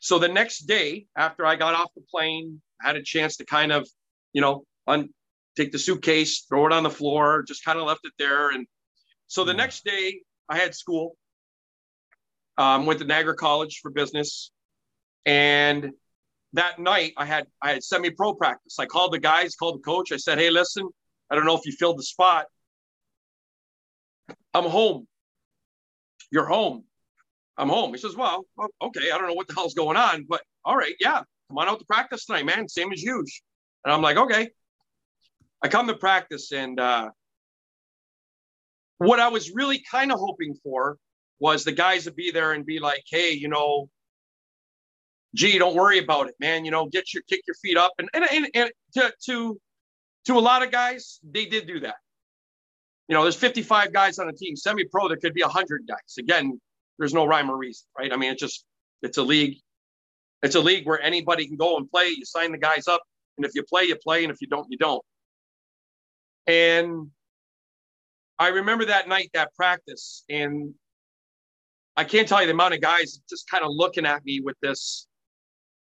B: so the next day after I got off the plane, I had a chance to kind of, you know, un- take the suitcase, throw it on the floor, just kind of left it there. And so the next day I had school, um, went to Niagara College for business. And that night I had, I had semi-pro practice. I called the guys, called the coach. I said, Hey, listen, I don't know if you filled the spot. I'm home. You're home. I'm home. He says, Well, okay, I don't know what the hell's going on, but all right, yeah, come on out to practice tonight, man. Same as you. And I'm like, okay. I come to practice, and uh, what I was really kind of hoping for was the guys to be there and be like, hey, you know, gee, don't worry about it, man. You know, get your kick your feet up, and and and, and to to to a lot of guys, they did do that. You know, there's 55 guys on a team. Semi-pro, there could be 100 guys. Again, there's no rhyme or reason, right? I mean, it's just it's a league. It's a league where anybody can go and play. You sign the guys up, and if you play, you play, and if you don't, you don't. And I remember that night, that practice, and I can't tell you the amount of guys just kind of looking at me with this.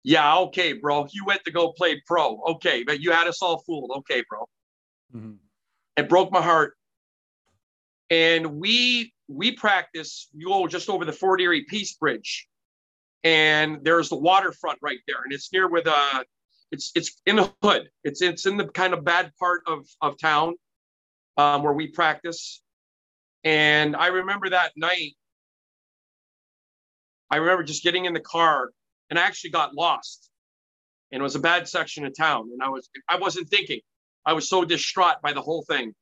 B: Yeah, okay, bro. You went to go play pro. Okay, but you had us all fooled. Okay, bro
A: Mhm.
B: it broke my heart. And we we practice. Go just over the Fort Erie Peace Bridge, and there's the waterfront right there, and it's near where the it's it's in the hood. It's it's in the kind of bad part of of town um, where we practice. And I remember that night. I remember just getting in the car, and I actually got lost. And it was a bad section of town, and I was I wasn't thinking. I was so distraught by the whole thing.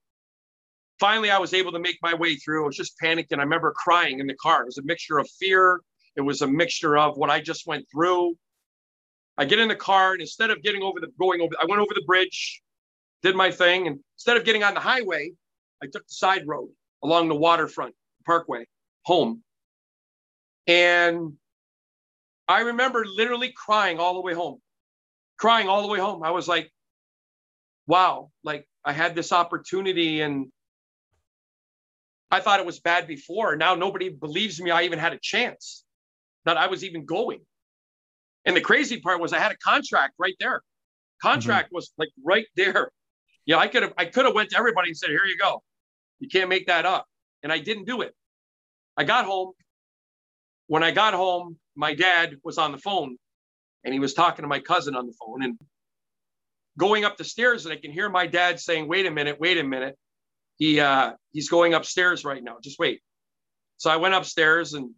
B: Finally, I was able to make my way through. I was just panicking. I remember crying in the car. It was a mixture of fear. It was a mixture of what I just went through I get in the car and instead of getting over the going over, I went over the bridge, did my thing, and instead of getting on the highway, I took the side road along the waterfront parkway home. And I remember literally crying all the way home, crying all the way home. I was like, wow, like I had this opportunity and I thought it was bad before. Now nobody believes me I even had a chance, that I was even going. And the crazy part was I had a contract right there. Contract mm-hmm. was like right there. Yeah, I could have I could have went to everybody and said, "Here you go. You can't make that up." And I didn't do it. I got home. When I got home, my dad was on the phone and he was talking to my cousin on the phone and going up the stairs and I can hear my dad saying, "Wait a minute, wait a minute. He uh he's going upstairs right now. Just wait." So I went upstairs and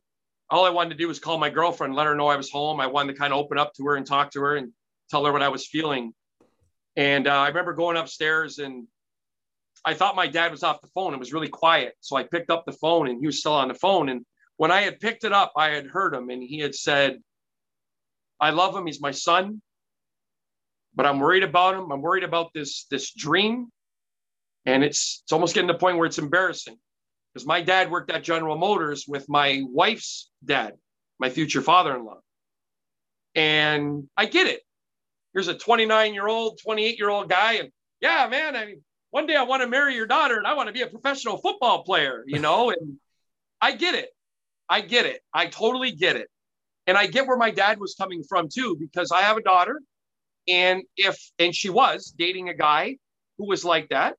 B: all I wanted to do was call my girlfriend, let her know I was home. I wanted to kind of open up to her and talk to her and tell her what I was feeling. And uh, I remember going upstairs and I thought my dad was off the phone. It was really quiet. So I picked up the phone and he was still on the phone. And when I had picked it up, I had heard him and he had said, I love him. He's my son, but I'm worried about him. I'm worried about this, this dream. And it's, it's almost getting to the point where it's embarrassing because my dad worked at General Motors with my wife's dad, my future father in law. And I get it. Here's a 29 year old, 28 year old guy. And yeah, man, I mean, one day I want to marry your daughter and I want to be a professional football player, you know? and I get it. I get it. I totally get it. And I get where my dad was coming from too, because I have a daughter. And if, and she was dating a guy who was like that.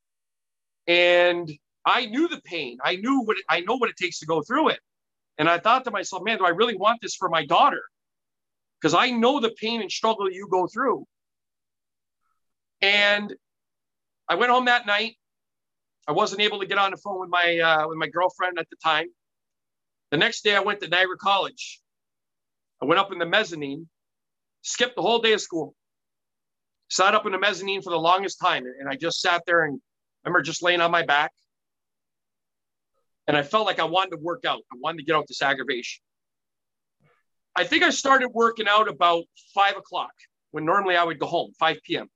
B: And I knew the pain. I knew what I know what it takes to go through it. And I thought to myself, man, do I really want this for my daughter? Because I know the pain and struggle you go through. And I went home that night. I wasn't able to get on the phone with my uh, with my girlfriend at the time. The next day, I went to Niagara College. I went up in the mezzanine, skipped the whole day of school, sat up in the mezzanine for the longest time, and I just sat there and I remember just laying on my back, and I felt like I wanted to work out. I wanted to get out this aggravation. I think I started working out about five o'clock when normally I would go home, 5 p.m.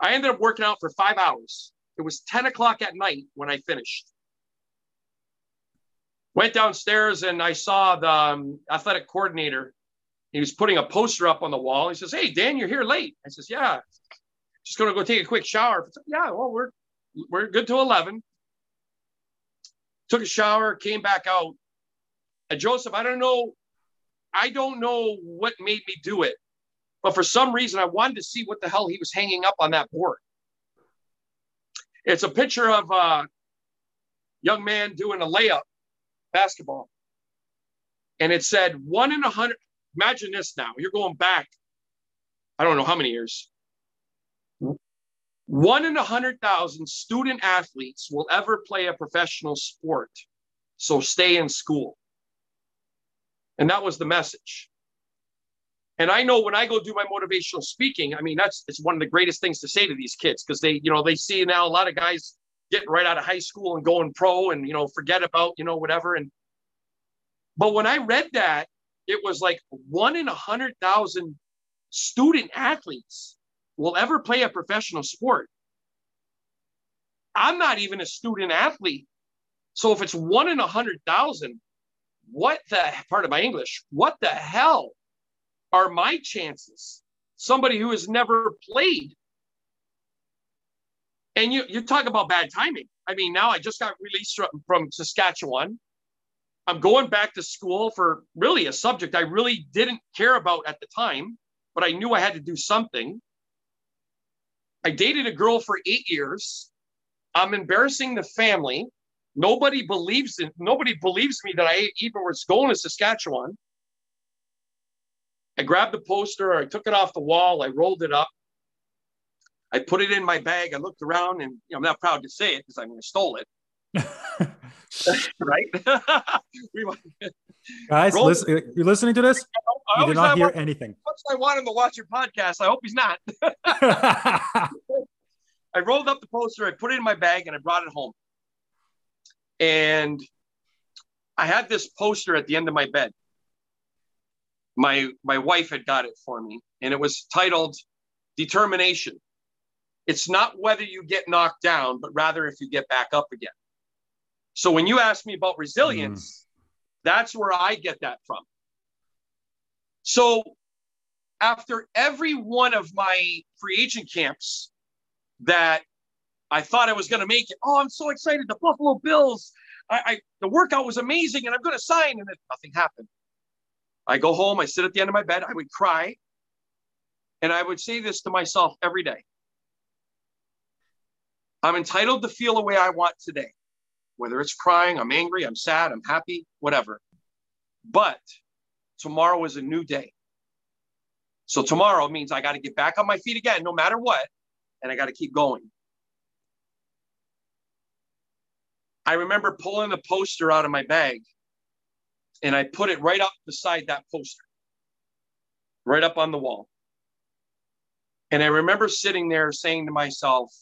B: I ended up working out for five hours. It was 10 o'clock at night when I finished. Went downstairs and I saw the um, athletic coordinator. He was putting a poster up on the wall. He says, Hey, Dan, you're here late. I says, Yeah, just going to go take a quick shower. Yeah, well, we're, we're good to 11 took a shower, came back out. And Josef, I don't know, I don't know what made me do it, but for some reason I wanted to see what the hell he was hanging up on that board. It's a picture of a young man doing a layup basketball. And it said one in a hundred. Imagine this now. You're going back, I don't know how many years. One in a 100,000 student athletes will ever play a professional sport. So stay in school. And that was the message. And I know when I go do my motivational speaking, I mean, that's it's one of the greatest things to say to these kids because they, you know, they see now a lot of guys getting right out of high school and going pro and, you know, forget about, you know, whatever. And, but when I read that, it was like one in a hundred thousand student athletes will ever play a professional sport. I'm not even a student athlete. So if it's one in a hundred thousand, what the part of my English? What the hell are my chances? Somebody who has never played. And you, you talk about bad timing. I mean, now I just got released from, from Saskatchewan. I'm going back to school for really a subject I really didn't care about at the time, but I knew I had to do something. I dated a girl for eight years. I'm embarrassing the family. Nobody believes in nobody believes me that I even was going to Saskatchewan. I grabbed the poster, I took it off the wall, I rolled it up, I put it in my bag. I looked around, and you know, I'm not proud to say it because I mean I stole it. right?
A: Guys, listen, you're listening to this. I, I you did not hear want, anything.
B: I want him to watch your podcast, I hope he's not. I rolled up the poster, I put it in my bag, and I brought it home. And I had this poster at the end of my bed. My my wife had got it for me, and it was titled "Determination." It's not whether you get knocked down, but rather if you get back up again. So when you ask me about resilience, mm. that's where I get that from. So after every one of my free agent camps that I thought I was going to make it, oh, I'm so excited. The Buffalo Bills, I, I the workout was amazing and I'm going to sign. And then nothing happened. I go home, I sit at the end of my bed, I would cry. And I would say this to myself every day I'm entitled to feel the way I want today, whether it's crying, I'm angry, I'm sad, I'm happy, whatever. But tomorrow is a new day. So tomorrow means I got to get back on my feet again, no matter what, and I got to keep going. I remember pulling the poster out of my bag and I put it right up beside that poster, right up on the wall. And I remember sitting there saying to myself,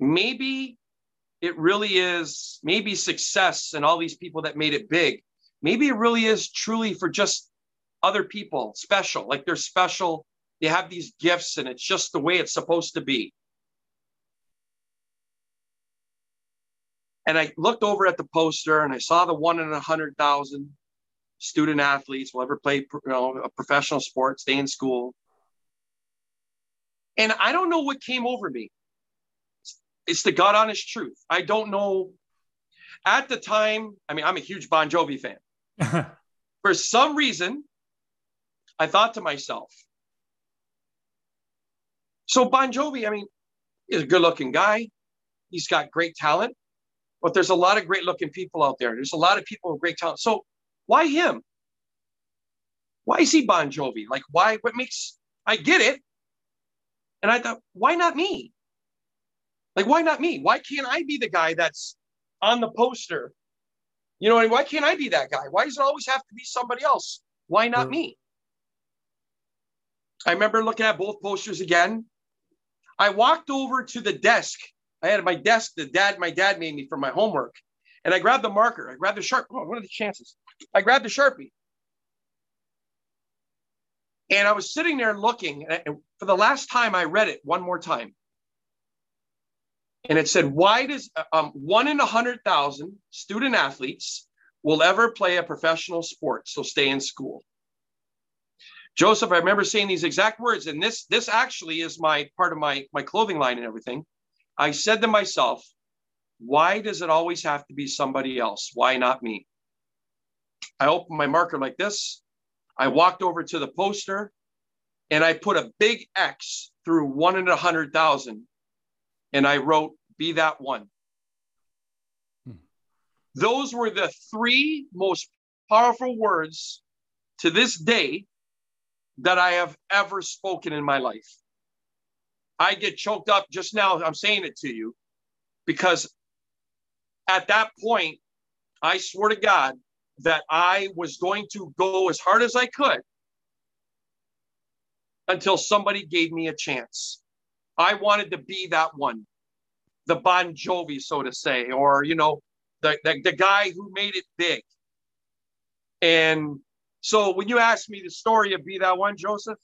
B: maybe it really is, maybe success and all these people that made it big, maybe it really is truly for just other people special, like they're special. They have these gifts and it's just the way it's supposed to be. And I looked over at the poster and I saw the one in a hundred thousand student athletes will ever play you know, a professional sport, stay in school. And I don't know what came over me. It's the God honest truth. I don't know. At the time, I mean, I'm a huge Bon Jovi fan. For some reason, I thought to myself, so Bon Jovi, I mean, he's a good looking guy. He's got great talent, but there's a lot of great looking people out there. There's a lot of people with great talent. So why him? Why is he Bon Jovi? Like, why? What makes, I get it. And I thought, why not me? Like, why not me? Why can't I be the guy that's on the poster? You know, and why can't I be that guy? Why does it always have to be somebody else? Why not yeah. me? I remember looking at both posters again. I walked over to the desk. I had my desk, the dad, my dad made me for my homework. And I grabbed the marker. I grabbed the sharp. Oh, what are the chances? I grabbed the Sharpie. And I was sitting there looking. And for the last time, I read it one more time and it said, why does um, one in a hundred thousand student athletes will ever play a professional sport? So stay in school. Josef, I remember saying these exact words, and this this actually is my part of my my clothing line and everything. I said to myself, why does it always have to be somebody else? Why not me? I opened my marker like this. I walked over to the poster and I put a big X through one in a hundred thousand and I wrote, Be that one. Hmm. Those were the three most powerful words to this day that I have ever spoken in my life. I get choked up just now. I'm saying it to you because at that point, I swear to God that I was going to go as hard as I could until somebody gave me a chance. I wanted to be that one, the Bon Jovi, so to say, or, you know, the, the, the guy who made it big. And so when you ask me the story of Be That One, Josef,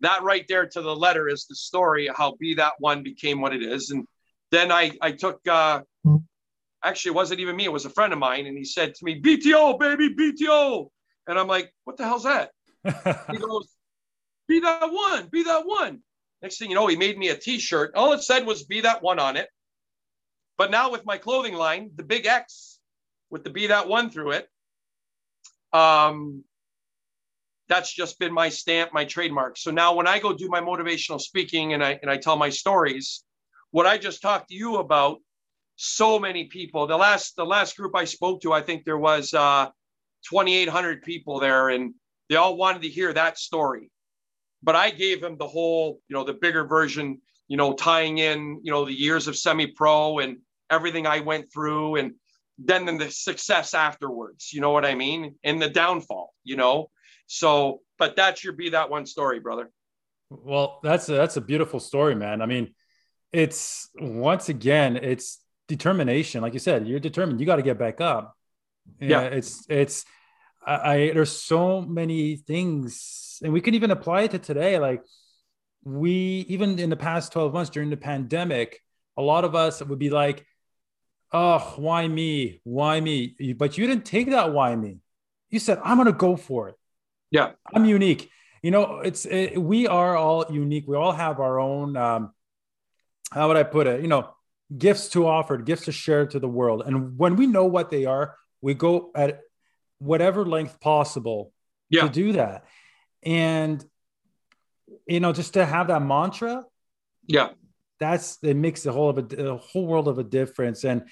B: that right there to the letter is the story of how Be That One became what it is. And then I, I took, uh, actually, it wasn't even me, it was a friend of mine. And he said to me, BTO, baby, BTO. And I'm like, what the hell's that? he goes, Be That One, Be That One. Next thing you know, he made me a t-shirt. All it said was be that one on it. But now with my clothing line, the big X with the be that one through it, um, that's just been my stamp, my trademark. So now when I go do my motivational speaking and I and I tell my stories, what I just talked to you about, so many people. The last the last group I spoke to, I think there was uh, 2,800 people there, and they all wanted to hear that story. But I gave him the whole, you know, the bigger version, you know, tying in, you know, the years of semi-pro and everything I went through, and then the success afterwards. You know what I mean? And the downfall. You know, so. But that should be that one story, brother.
A: Well, that's a, that's a beautiful story, man. I mean, it's once again, it's determination. Like you said, you're determined. You got to get back up. Yeah, it's it's. I, I there's so many things, and we can even apply it to today. Like we even in the past 12 months during the pandemic, a lot of us would be like, "Oh, why me? Why me?" But you didn't take that why me. You said, "I'm going to go for it."
B: Yeah,
A: I'm unique. You know, it's it, we are all unique. We all have our own. Um, how would I put it? You know, gifts to offer, gifts to share to the world. And when we know what they are, we go at whatever length possible yeah. to do that. And you know, just to have that mantra,
B: yeah,
A: that's it makes the whole of a, a whole world of a difference. And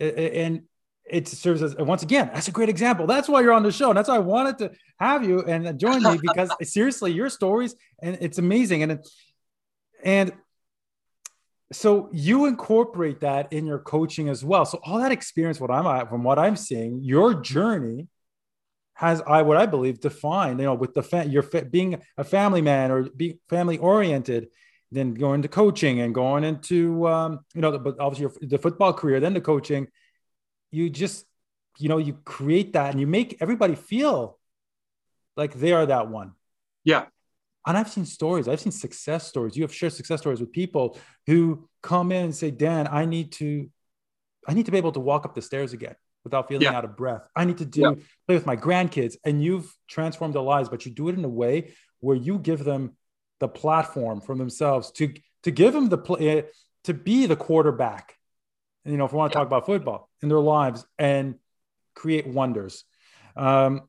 A: and it serves as once again that's a great example that's why you're on the show and that's why i wanted to have you and join me because seriously your stories and it's amazing and and so you incorporate that in your coaching as well. So all that experience, what I'm at, from what I'm seeing, your journey has I what I believe defined. You know, with the fa- you're fa- being a family man or being family oriented, then going to coaching and going into um, you know, the, but obviously your, the football career, then the coaching. You just you know you create that and you make everybody feel like they are that one.
B: Yeah
A: and I've seen stories, I've seen success stories. You have shared success stories with people who come in and say, Dan, I need to, I need to be able to walk up the stairs again without feeling yeah. out of breath. I need to do yeah. play with my grandkids. And you've transformed their lives, but you do it in a way where you give them the platform from themselves to to give them the play eh, to be the quarterback. You know, if we want to yeah. talk about football in their lives and create wonders. Um,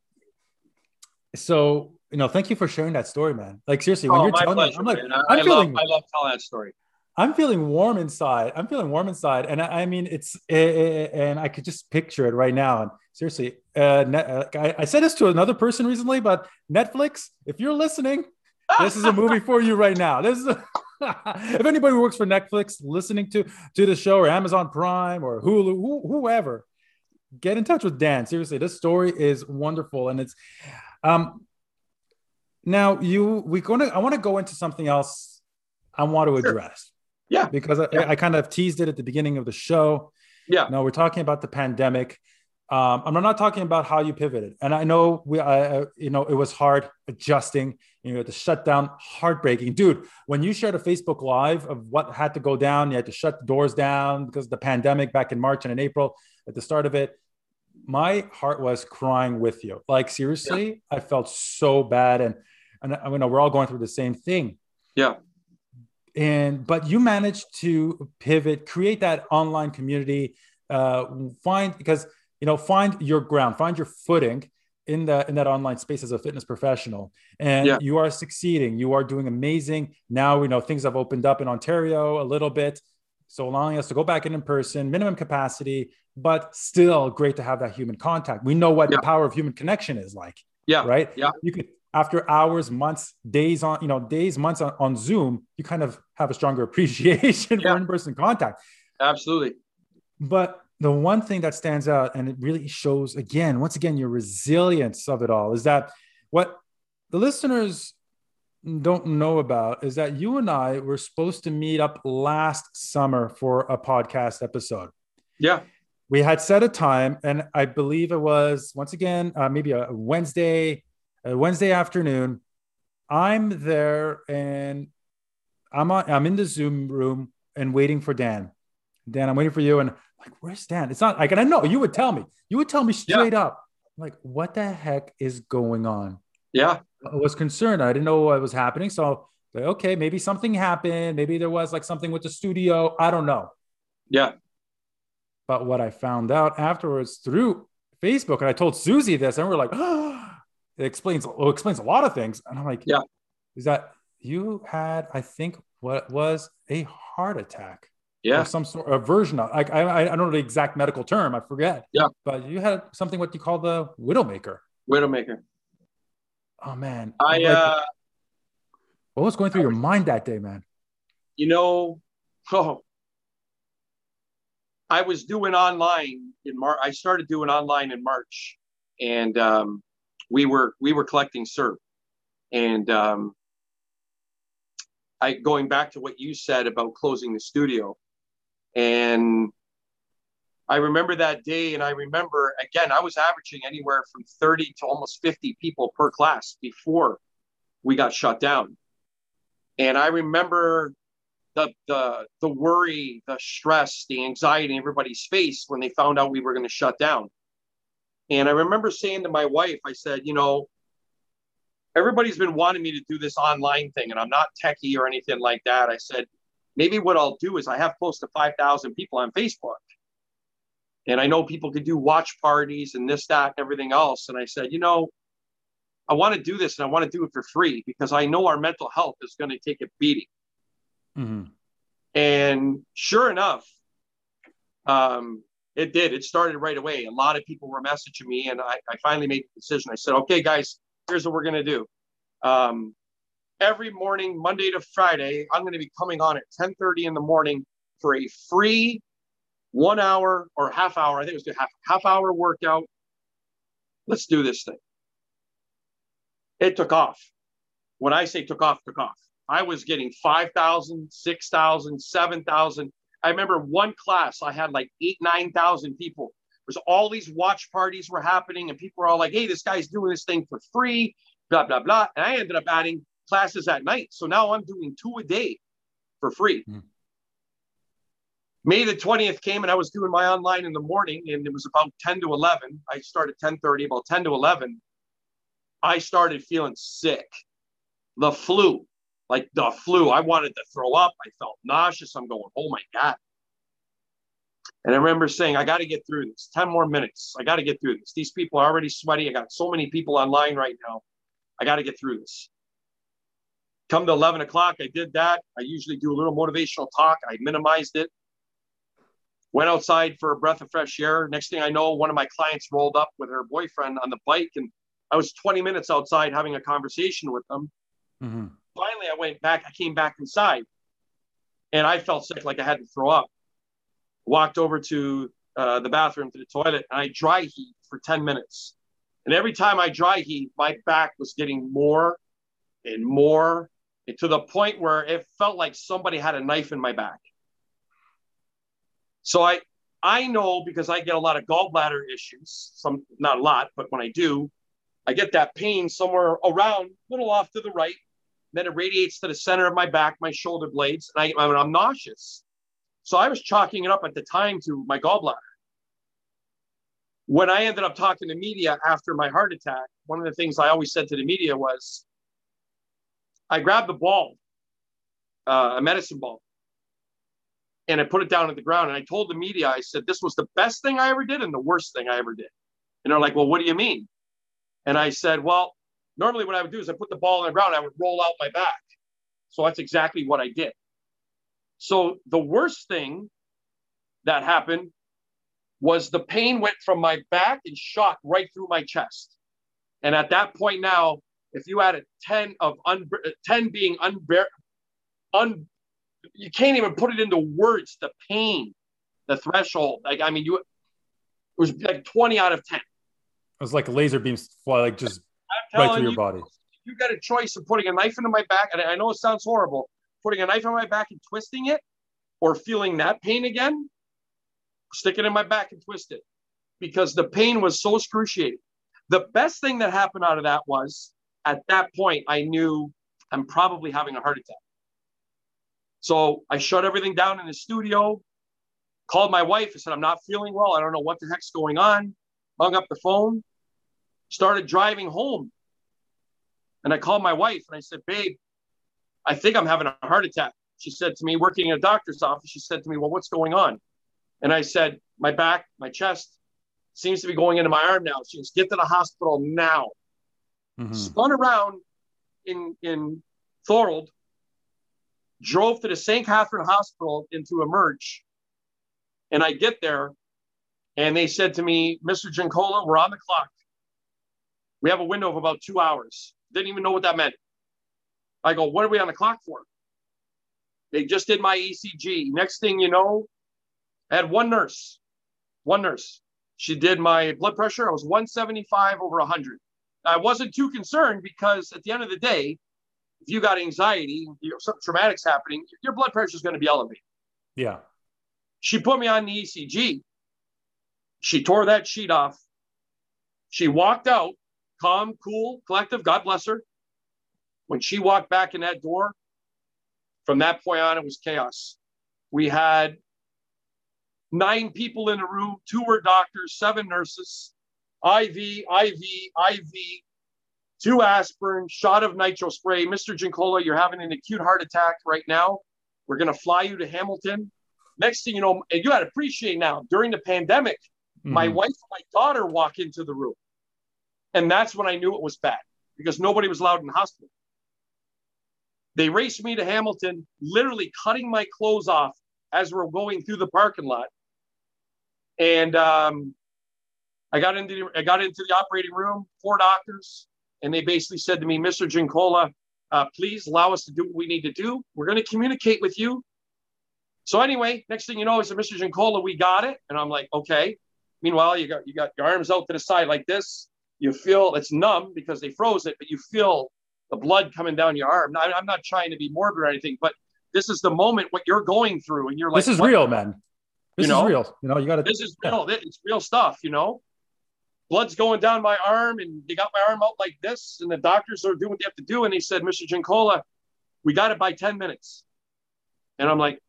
A: so you know, thank you for sharing that story, man. Like seriously, when oh, you're telling pleasure, me, I'm like, man. I'm
B: I
A: feeling,
B: love, I love telling that story.
A: I'm feeling warm inside. I'm feeling warm inside, and I, I mean, it's it, eh, eh, eh, and I could just picture it right now. And seriously, uh, net, uh, I, I said this to another person recently, but Netflix, if you're listening, this is a movie for you right now. This is. A, if anybody works for Netflix, listening to to the show or Amazon Prime or Hulu, who, whoever, get in touch with Dan. Seriously, this story is wonderful, and it's um now you we're gonna I want to go into something else I want to address.
B: Sure. Yeah.
A: Because I, yeah. I, kind of teased it at the beginning of the show.
B: Yeah.
A: No, we're talking about the pandemic. Um, I'm not talking about how you pivoted, and I know we, I, you know, it was hard adjusting. You know, the shutdown, heartbreaking, dude. When you shared a Facebook Live of what had to go down, you had to shut the doors down because of the pandemic back in March and in April at the start of it my heart was crying with you. Like seriously, yeah. I felt so bad, and and I know we're all going through the same thing.
B: Yeah.
A: And but you managed to pivot, create that online community, uh, find because you know find your ground, find your footing in the in that online space as a fitness professional, and yeah. you are succeeding. You are doing amazing. Now we know things have opened up in Ontario a little bit, so allowing us to go back in in person, minimum capacity, but still great to have that human contact. We know what yeah. the power of human connection is like.
B: Yeah.
A: Right.
B: Yeah.
A: You could after hours, months, days on, you know, days, months on, on Zoom, you kind of have a stronger appreciation yeah. for in-person contact.
B: Absolutely.
A: But the one thing that stands out and it really shows again, once again, your resilience of it all is that what the listeners don't know about is that you and I were supposed to meet up last summer for a podcast episode.
B: Yeah.
A: We had set a time, and I believe it was once again, uh, maybe a Wednesday, uh, Wednesday afternoon. I'm there and I'm on, I'm in the Zoom room and waiting for Dan. Dan, I'm waiting for you. And I'm like, where's Dan? It's not like, and I know you would tell me, you would tell me straight yeah. up, like, what the heck is going on?
B: Yeah.
A: I was concerned. I didn't know what was happening. So, like, okay, maybe something happened. Maybe there was like something with the studio. I don't know.
B: Yeah.
A: But what I found out afterwards through Facebook, and I told Susie this, and we we're like, oh, it explains it explains a lot of things. And I'm like,
B: yeah,
A: is that you had, I think, what was a heart attack?
B: Yeah.
A: Or some sort of version of like I, I don't know the exact medical term, I forget.
B: Yeah.
A: But you had something what you call the widowmaker.
B: Widowmaker.
A: Oh man.
B: I
A: Like,
B: uh
A: what was going through your mind that day, man?
B: you know, oh, I was doing online in March. I started doing online in March, and um, we were we were collecting CERB, and um, I going back to what you said about closing the studio, and I remember that day, and I remember again I was averaging anywhere from thirty to almost fifty people per class before we got shut down, and I remember the the the worry, the stress, the anxiety in everybody's face when they found out we were going to shut down. And I remember saying to my wife, I said, you know, everybody's been wanting me to do this online thing, and I'm not techie or anything like that. I said, maybe what I'll do is I have close to 5,000 people on Facebook. And I know people can do watch parties and this, that, and everything else. And I said, you know, I want to do this and I want to do it for free because I know our mental health is going to take a beating.
A: Mhm.
B: And sure enough, um, it did. It started right away. A lot of people were messaging me, and I, I finally made the decision. I said, okay, guys, here's what we're going to do. Um, every morning, Monday to Friday, I'm going to be coming on at 10:30 in the morning for a free one hour or half hour. I think it was a half half hour workout. Let's do this thing. It took off. When I say took off, took off. I was getting 5,000, 6,000, 7,000. I remember one class, I had like eight, 9,000 people. There's all these watch parties were happening, and people were all like, hey, this guy's doing this thing for free, blah, blah, blah. And I ended up adding classes at night. So now I'm doing two a day for free.
A: Hmm.
B: May the 20th came and I was doing my online in the morning and it was about 10 to 11. I started 10:30 about 10 to 11. I started feeling sick. The flu, like the flu. I wanted to throw up. I felt nauseous. I'm going, "Oh my god." And I remember saying, I got to get through this. 10 more minutes. I got to get through this. These people are already sweaty. I got so many people online right now. I got to get through this. Come to 11 o'clock, I did that. I usually do a little motivational talk. I minimized it. Went outside for a breath of fresh air. Next thing I know, one of my clients rolled up with her boyfriend on the bike, and I was 20 minutes outside having a conversation with them.
A: Mhm.
B: Finally, I went back. I came back inside, and I felt sick, like I had to throw up. Walked over to uh, the bathroom to the toilet, and I dry heat for 10 minutes. And every time I dry heat, my back was getting more and more, and to the point where it felt like somebody had a knife in my back. So I I know because I get a lot of gallbladder issues, some not a lot, but when I do, I get that pain somewhere around, a little off to the right. Then it radiates to the center of my back, my shoulder blades, and I, I'm nauseous. So I was chalking it up at the time to my gallbladder. When I ended up talking to media after my heart attack, one of the things I always said to the media was, I grabbed the ball, uh, a medicine ball, and I put it down at the ground. And I told the media, I said, this was the best thing I ever did and the worst thing I ever did. And they're like, well, what do you mean? And I said, well, normally what I would do is I put the ball on the ground, I would roll out my back. So that's exactly what I did. So the worst thing that happened was the pain went from my back and shot right through my chest. And at that point now, if you added 10 of un- uh, 10 being unbear, un, you can't even put it into words, the pain, the threshold. Like, I mean, you, it was like 20 out of 10.
A: It was like laser beams fly, like just right
B: telling
A: through your
B: you,
A: body.
B: you got a choice of putting a knife into my back, and I know it sounds horrible, putting a knife in my back and twisting it, or feeling that pain again, stick it in my back and twist it, because the pain was so excruciating. The best thing that happened out of that was, at that point, I knew I'm probably having a heart attack. So I shut everything down in the studio, called my wife and said, I'm not feeling well. I don't know what the heck's going on. Hung up the phone, started driving home. And I called my wife and I said, Babe, I think I'm having a heart attack. She said to me, working in a doctor's office, she said to me, Well, what's going on? And I said, My back, my chest seems to be going into my arm now. She goes, Get to the hospital now.
A: Mhm.
B: Spun around in, in Thorold, drove to the St. Catherine Hospital into Emerge. And I get there and they said to me, Mr. Giancola, we're on the clock. We have a window of about two hours. Didn't even know what that meant. I go, what are we on the clock for? They just did my ECG. Next thing you know, I had one nurse, one nurse. She did my blood pressure. I was 175 over 100. I wasn't too concerned because at the end of the day, if you got anxiety, you know, something traumatic's happening, your blood pressure is going to be elevated.
A: Yeah.
B: She put me on the ECG. She tore that sheet off. She walked out, calm, cool, collective. God bless her. When she walked back in that door, from that point on, it was chaos. We had nine people in the room, two were doctors, seven nurses, IV, IV, IV, two aspirin, shot of nitro spray. Mr. Giancola, you're having an acute heart attack right now. We're going to fly you to Hamilton. Next thing you know, and you got to appreciate now, during the pandemic, mm-hmm. my wife and my daughter walk into the room. And that's when I knew it was bad because nobody was allowed in the hospital. They raced me to Hamilton, literally cutting my clothes off as we're going through the parking lot. And um, I got into the, I got into the operating room, four doctors, and they basically said to me, Mr. Giancola, uh, please allow us to do what we need to do. We're going to communicate with you. So anyway, next thing you know, I said, Mr. Giancola, we got it. And I'm like, okay. Meanwhile, you got you got your arms out to the side like this. You feel it's numb because they froze it, but you feel the blood coming down your arm. Now, I'm not trying to be morbid or anything, but this is the moment what you're going through, and you're like,
A: "This is real, man. This you know? is real. You know, you got to.
B: This is real. Yeah. It's real stuff. You know, blood's going down my arm, and they got my arm out like this, and the doctors are doing what they have to do, and they said, "Mr. Giancola, we got it by 10 minutes," and I'm like,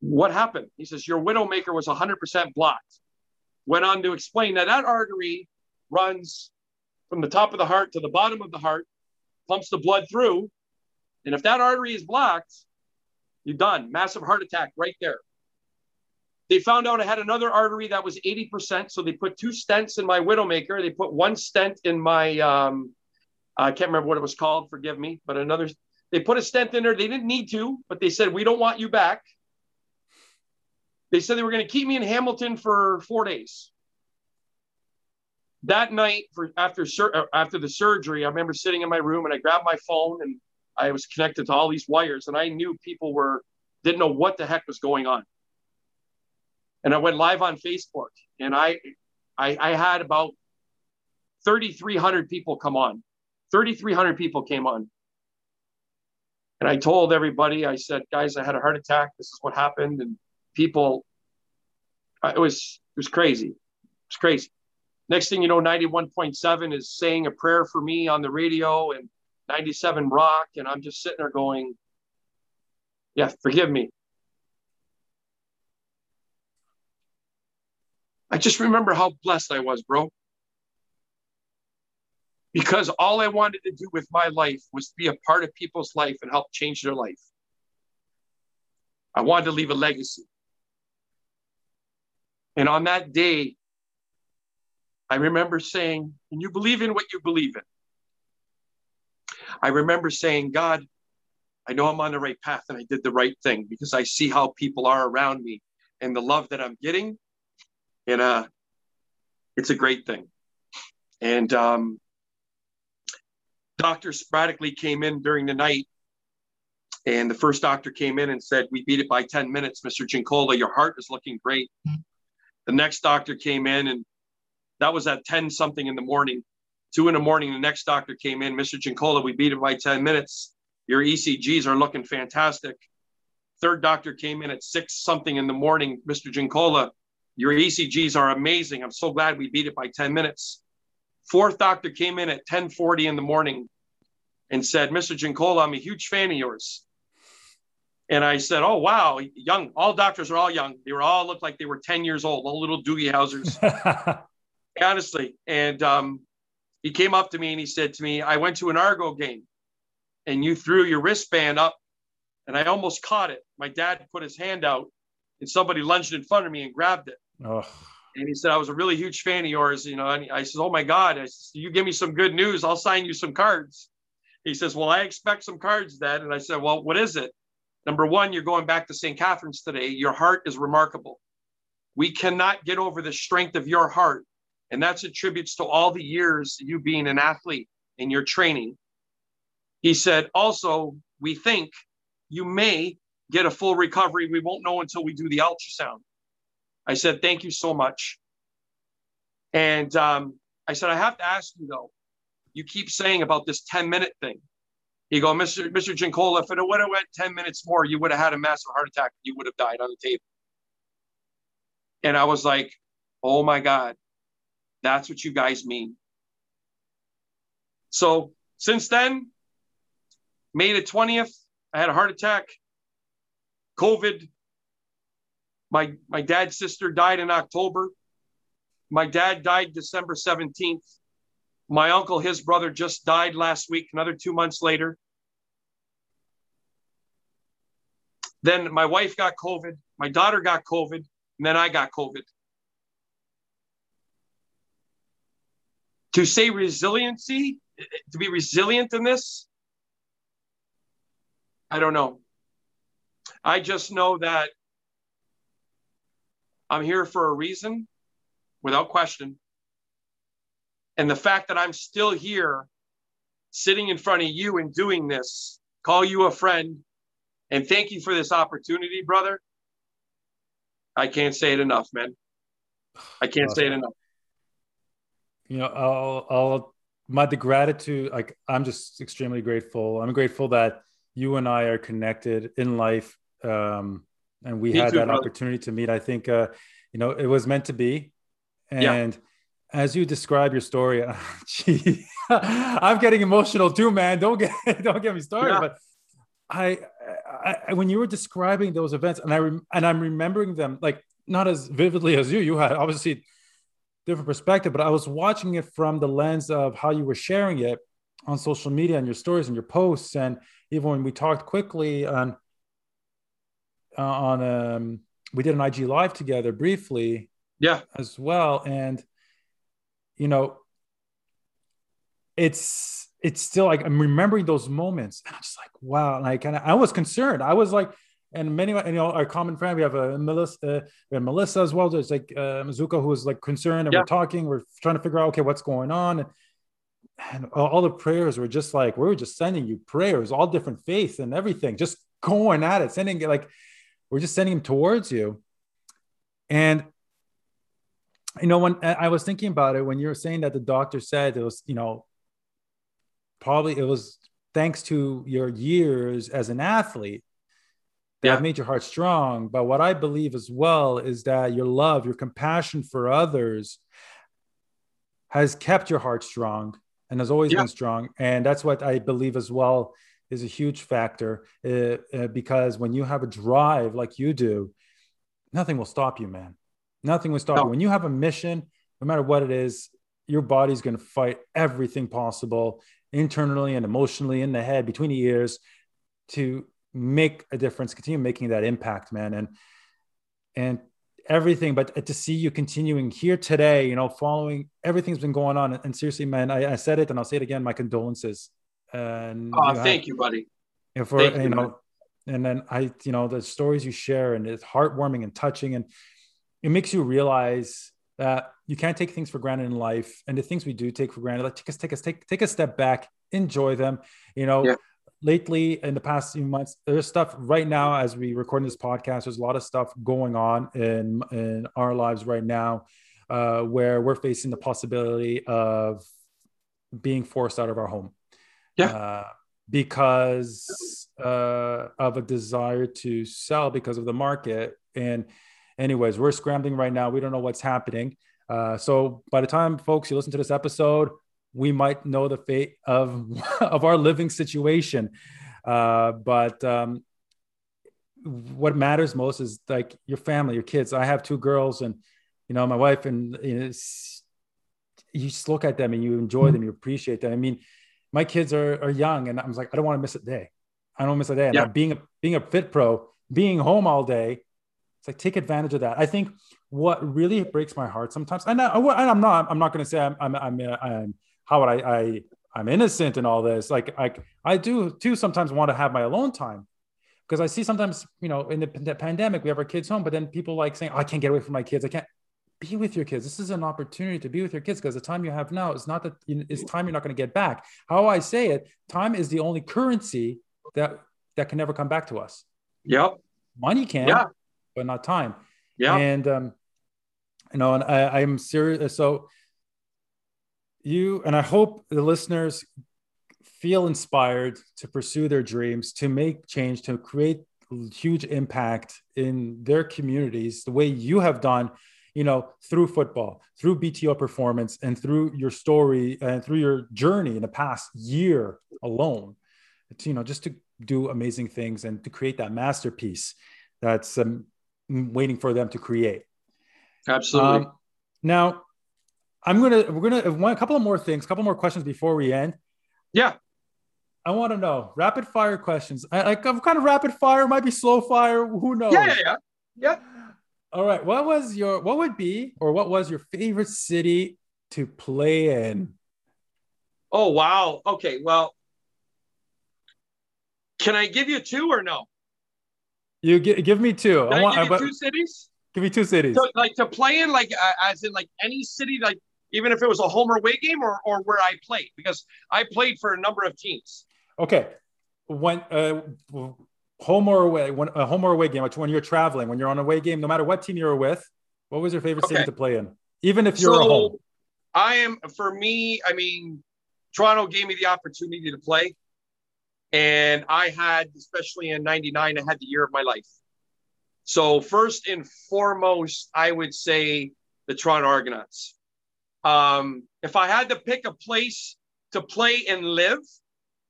B: "What happened?" He says, "Your widowmaker was 100% blocked." Went on to explain that that artery runs from the top of the heart to the bottom of the heart, pumps the blood through. And if that artery is blocked, you're done. Massive heart attack right there. They found out I had another artery that was 80%. So they put two stents in my widowmaker. They put one stent in my, um, I can't remember what it was called, forgive me, but another, they put a stent in there. They didn't need to, but they said, we don't want you back. They said they were going to keep me in Hamilton for four days that night for after sur- uh, after the surgery, I remember sitting in my room and I grabbed my phone and I was connected to all these wires and I knew people were didn't know what the heck was going on. And I went live on Facebook and I I, I had about 3,300 people come on. 3,300 people came on. And I told everybody, I said, guys, I had a heart attack. This is what happened. And people, it was, it was crazy. It was crazy. Next thing you know, 91.7 is saying a prayer for me on the radio and 97 rock. And I'm just sitting there going, yeah, forgive me. I just remember how blessed I was, bro. Because all I wanted to do with my life was to be a part of people's life and help change their life. I wanted to leave a legacy. And on that day, I remember saying, and you believe in what you believe in. I remember saying, God, I know I'm on the right path and I did the right thing because I see how people are around me and the love that I'm getting. And uh, it's a great thing. And um, doctor sporadically came in during the night. And the first doctor came in and said, We beat it by 10 minutes, Mr. Giancola. Your heart is looking great. The next doctor came in and that was at 10 something in the morning. Two in the morning, the next doctor came in. Mr. Giancola, we beat it by 10 minutes. Your ECGs are looking fantastic. Third doctor came in at six something in the morning. Mr. Giancola, your ECGs are amazing. I'm so glad we beat it by 10 minutes. Fourth doctor came in at 1040 in the morning and said, Mr. Giancola, I'm a huge fan of yours. And I said, Oh, wow, young. All doctors are all young. They were all looked like they were 10 years old, all little Doogie Howsers. honestly. And um, he came up to me and he said to me, I went to an Argo game and you threw your wristband up and I almost caught it. My dad put his hand out and somebody lunged in front of me and grabbed it. Oh. And he said, I was a really huge fan of yours. You know, and I said, Oh my God. I said, You give me some good news. I'll sign you some cards. he says, Well, I expect some cards, Dad. And I said, Well, what is it? Number one, you're going back to St. Catharines today. Your heart is remarkable. We cannot get over the strength of your heart. And that's attributes to all the years you being an athlete in your training. He said, Also, we think you may get a full recovery. We won't know until we do the ultrasound. I said, Thank you so much. And um, I said, I have to ask you though, you keep saying about this 10 minute thing. He go, Mr. Mr. Giancola, if it would have went 10 minutes more, you would have had a massive heart attack. You would have died on the table. And I was like, oh my God, that's what you guys mean. So since then, May the 20th, I had a heart attack, COVID. My, my dad's sister died in October. My dad died December 17th. My uncle, his brother, just died last week, another two months later. Then my wife got COVID, my daughter got COVID, and then I got COVID. To say resiliency, to be resilient in this, I don't know. I just know that I'm here for a reason, without question. And the fact that I'm still here, sitting in front of you and doing this, call you a friend, and thank you for this opportunity, brother. I can't say it enough, man. I can't awesome. say it enough.
A: You know, I'll, I'll, my the gratitude, like I'm just extremely grateful. I'm grateful that you and I are connected in life. Um, and we Me had too, that brother. opportunity to meet. I think, uh, you know, it was meant to be. And yeah as you describe your story, gee, I'm getting emotional too, man. Don't get don't get me started. Yeah. But I, I, when you were describing those events, and I rem, and I'm remembering them like not as vividly as you. You had obviously different perspective, but I was watching it from the lens of how you were sharing it on social media and your stories and your posts, and even when we talked quickly on uh, on um, we did an IG live together briefly,
B: yeah,
A: as well, and you know, it's it's still like I'm remembering those moments. And I'm just like, wow. And I was concerned. I was like, and many, you know, our common friend, we have a Melissa, uh, we have Melissa as well. There's like uh, Mizuka who was like concerned, and yeah. we're talking, we're trying to figure out, okay, what's going on. And, and all the prayers were just like, we were just sending you prayers, all different faiths and everything, just going at it, sending it like, we're just sending them towards you. And you know, when I was thinking about it, when you were saying that the doctor said it was, you know, probably it was thanks to your years as an athlete that yeah. made your heart strong. But what I believe as well is that your love, your compassion for others has kept your heart strong and has always yeah. been strong. And that's what I believe as well is a huge factor uh, uh, because when you have a drive like you do, nothing will stop you, man. Nothing will stop no. you. When you have a mission, no matter what it is, your body's going to fight everything possible internally and emotionally in the head, between the ears, to make a difference, continue making that impact, man. And and everything, but to see you continuing here today, you know, following everything's been going on. And seriously, man, I, I said it and I'll say it again. My condolences. And
B: oh, you know, thank I, you, buddy.
A: And for thank you, know, and then I, you know, the stories you share and it's heartwarming and touching and it makes you realize that you can't take things for granted in life and the things we do take for granted like take us take us take, take a step back enjoy them you know yeah. Lately in the past few months there's stuff right now as we record this podcast there's a lot of stuff going on in in our lives right now uh, where we're facing the possibility of being forced out of our home
B: yeah uh,
A: because uh, of a desire to sell because of the market and anyways, we're scrambling right now. We don't know what's happening. Uh, so by the time folks you listen to this episode, we might know the fate of of our living situation. Uh, but um, what matters most is like your family, your kids. I have two girls, and you know my wife, and you, know, you just look at them and you enjoy mm-hmm. them, you appreciate them. I mean, my kids are are young, and I'm like, I don't want to miss a day. I don't miss a day. And yeah. being a being a fit pro, being home all day, it's like take advantage of that. I think what really breaks my heart sometimes, and, I, am not, I'm not going to say I'm, I'm, I'm, I'm, how would I, I I'm innocent in all this. Like I I do too sometimes want to have my alone time because I see sometimes you know in the, the pandemic we have our kids home, but then people like saying oh, I can't get away from my kids. I can't be with your kids. This is an opportunity to be with your kids because the time you have now is not that is time you're not going to get back. How I say it, time is the only currency that that can never come back to us.
B: Yep.
A: Money can, yeah. but not time.
B: Yeah.
A: And um, you know, and I, I'm serious. So you and I hope the listeners feel inspired to pursue their dreams, to make change, to create huge impact in their communities the way you have done you know through football through bto performance and through your story and through your journey in the past year alone. It's you know just to do amazing things and to create that masterpiece that's um, waiting for them to create.
B: Absolutely. Um,
A: now I'm gonna we're gonna one a couple of more things, a couple more questions before we end.
B: Yeah.
A: I want to know rapid fire questions. I like I'm kind of rapid fire, might be slow fire. Who knows?
B: Yeah, yeah, yeah. yeah.
A: All right. What was your what would be or what was your favorite city to play in?
B: Oh wow. Okay. Well, can I give you two or no?
A: You give, give me two.
B: Can I, want give you two cities.
A: Give me two cities.
B: So, like to play in, like uh, as in like any city, like even if it was a home or away game or, or where I played, because I played for a number of teams.
A: Okay. When uh, home or away, when a home or away game, when you're traveling, when you're on a away game, no matter what team you're with, what was your favorite okay. city to play in? Even if you're so, home.
B: I am for me, I mean, Toronto gave me the opportunity to play. And I had, especially in 99, I had the year of my life. So, first and foremost, I would say the Toronto Argonauts. Um, if I had to pick a place to play and live,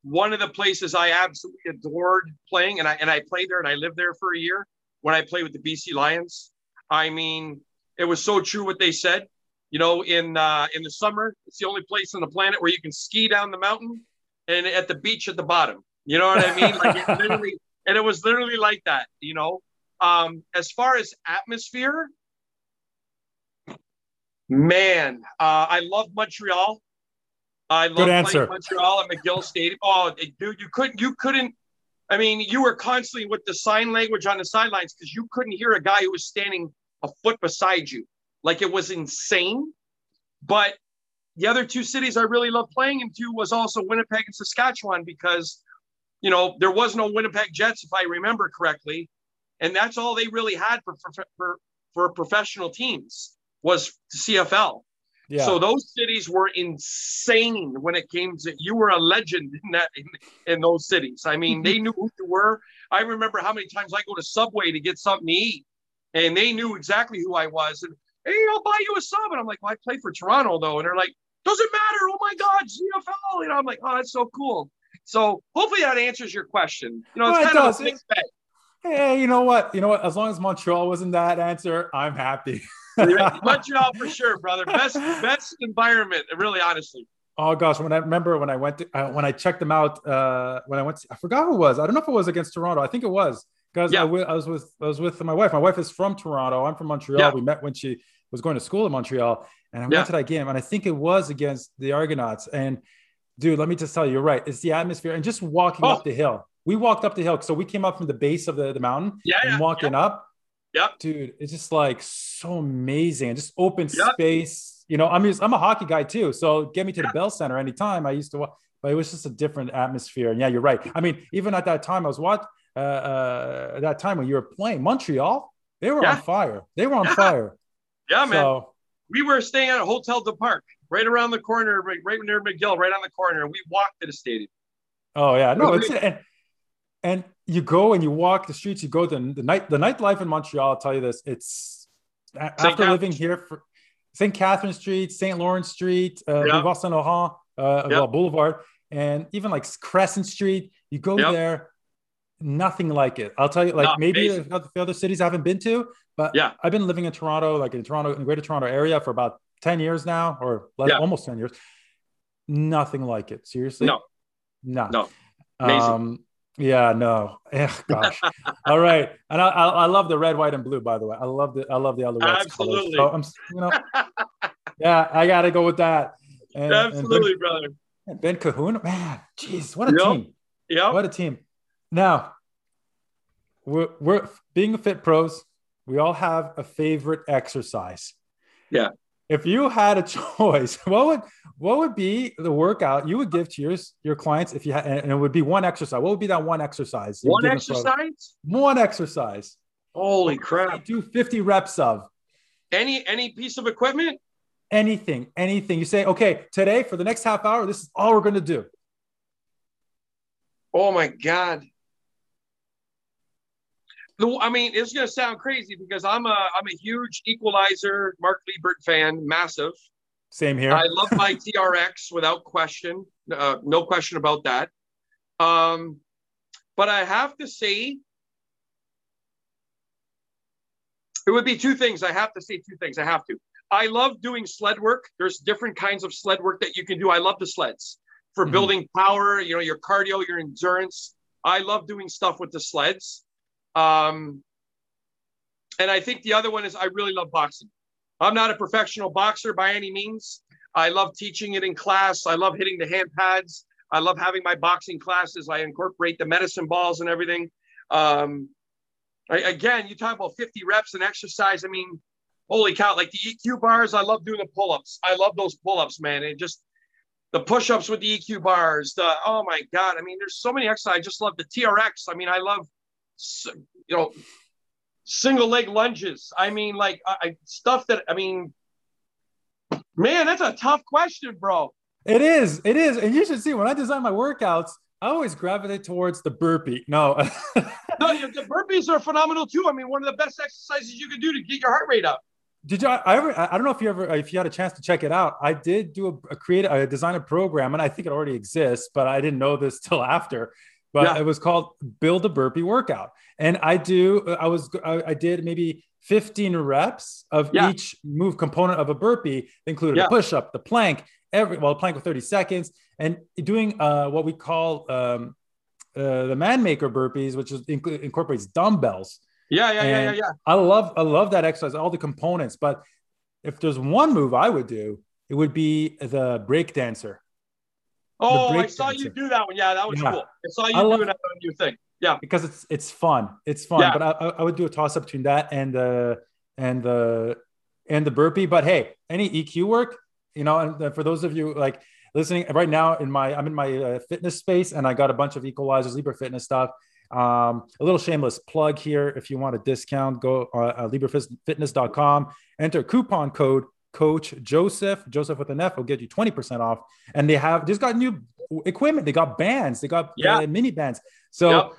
B: one of the places I absolutely adored playing, and I and I played there and I lived there for a year when I played with the BC Lions. I mean, it was so true what they said. You know, in uh, in the summer, it's the only place on the planet where you can ski down the mountain and at the beach at the bottom. You know what I mean? Like it literally, and it was literally like that. You know, um, as far as atmosphere, Man, uh, I love Montreal. I love
A: Good answer.
B: Montreal at McGill Stadium. Oh, dude, you couldn't, you couldn't. I mean, you were constantly with the sign language on the sidelines because you couldn't hear a guy who was standing a foot beside you. Like it was insane. But the other two cities I really loved playing into was also Winnipeg and Saskatchewan because, you know, there was no Winnipeg Jets, if I remember correctly. And that's all they really had for, for, for, for professional teams was CFL. Yeah. So those cities were insane when it came to you were a legend in that in, in those cities. I mean, they knew who you were. I remember how many times I go to Subway to get something to eat, and they knew exactly who I was. And hey, I'll buy you a sub. And I'm like, well, I play for Toronto though, and they're like, doesn't matter. Oh my God, CFL. You know, I'm like, oh, that's so cool. So hopefully that answers your question. You know, it's well, kind it of a mixed bag.
A: Hey, you know what? You know what? As long as Montreal wasn't that answer, I'm happy.
B: Montreal for sure, brother. Best best environment, really, honestly.
A: Oh gosh, when I remember when I went to, uh, when I checked them out uh, when I went to, I forgot who it was. I don't know if it was against Toronto. I think it was because yeah. I, w- I was with I was with my wife. My wife is from Toronto. I'm from Montreal. Yeah. We met when she was going to school in Montreal, and I went to that game, and I think it was against the Argonauts. And dude, let me just tell you, you're right. It's the atmosphere, and just walking oh. up the hill. We walked up the hill, so we came up from the base of the, the mountain
B: yeah,
A: and walking up
B: Yep.
A: Dude, it's just like so amazing. Just open yep. space. You know, I'm just, I'm a hockey guy too. So get me to the Bell Center anytime. I used to watch, but it was just a different atmosphere. And yeah, you're right. I mean, even at that time, I was watching uh, uh that time when you were playing Montreal, they were yeah. on fire. They were on
B: yeah.
A: fire.
B: Yeah, man. So, we were staying at a Hotel du Parc, right around the corner, right, right near McGill, right on the corner. We walked to the stadium.
A: Oh yeah, no, it's and, and you go and you walk the streets. You go to the night the nightlife in Montreal. I'll tell you this: it's after living here for St. Catherine Street, St. Lawrence Street, uh, yep. Saint Laurent, uh, yep. Boulevard, and even like Crescent Street. You go yep. there, nothing like it. I'll tell you, like maybe the other cities I haven't been to, but
B: yeah,
A: I've been living in Toronto, like in Toronto, in Greater Toronto area, for about ten years now, or yeah. almost ten years. Nothing like it. Seriously,
B: no,
A: no,
B: no. Amazing. Um,
A: yeah, no. Ugh, gosh. All right, and I, I, I, love the red, white, and blue. By the way, I love the I love the Alouettes
B: Absolutely.
A: colors. So I'm, you know, yeah, I got to go with that.
B: And, Absolutely, and brother.
A: Ben Cahoon, man, jeez, what a
B: Yep.
A: team!
B: Yeah.
A: What a team! Now, we're, we're being fit pros. We all have a favorite exercise.
B: Yeah.
A: If you had a choice, what would what would be the workout you would give to your your clients if you had, and it would be one exercise? What would be that one exercise?
B: One
A: give a pro?
B: exercise?
A: One exercise.
B: Holy crap.
A: do 50 reps of
B: Any any piece of equipment?
A: anything, anything. You say, okay, today for the next half hour, this is all we're going to do.
B: Oh my God. I mean, it's gonna sound crazy because I'm a I'm a huge equalizer Mark Lebert fan, massive.
A: Same here.
B: I love my TRX without question, uh, no question about that. Um, but I have to say, it would be two things. I have to say two things. I have to. I love doing sled work. There's different kinds of sled work that you can do. I love the sleds for
A: Mhm.
B: building power. You know, your cardio, your endurance. I love doing stuff with the sleds. Um, and I think the other one is I really love boxing. I'm not a professional boxer by any means. I love teaching it in class. I love hitting the hand pads. I love having my boxing classes. I incorporate the medicine balls and everything. Um, I, again, you talk about 50 reps and exercise. I mean, holy cow! Like the EQ bars, I love doing the pull-ups. I love those pull-ups, man. And just the push-ups with the EQ bars. The oh my god! I mean, there's so many exercises. I just love the TRX. I mean, I love you know single leg lunges. I mean, like I, stuff that I mean, man, that's a tough question, bro.
A: It is. It is. And you should see when I design my workouts, I always gravitate towards the burpee. No.
B: No, the the burpees are phenomenal too. I mean, one of the best exercises you can do to get your heart rate up.
A: Did you? I ever? I don't know if you ever, if you had a chance to check it out. I did do a, a create, a design a program, and I think it already exists, but I didn't know this till after. But
B: Yeah.
A: it was called Build a Burpee Workout, and I do. I was, I, I did maybe 15 reps of
B: Yeah.
A: each move component of a burpee, included
B: Yeah.
A: the push up, the plank, every well, plank with 30 seconds, and doing uh, what we call um, uh, the man maker burpees, which is inc- incorporates dumbbells.
B: Yeah, yeah, yeah, yeah, yeah.
A: I love I love that exercise, all the components. But if there's one move I would do, it would be the break dancer
B: Oh, I saw you do that one. Yeah, that was
A: Yeah.
B: cool. I saw you
A: I
B: doing that on your thing. Yeah,
A: because it's it's fun. It's fun.
B: Yeah.
A: But I, I- would do a toss up between that and the and the and the burpee. But hey, any EQ work, you know. And for those of you like listening right now, in my I'm in my uh, fitness space, and I got a bunch of equalizers, Lebert Fitness stuff. Um, a little shameless plug here. If you want a discount, go uh, uh, lebertfitness.com, enter coupon code coach Josef, Josef with an F will get you 20% off. And they have just got new equipment. They got bands, they got
B: Yeah.
A: uh, mini bands. So,
B: Yep.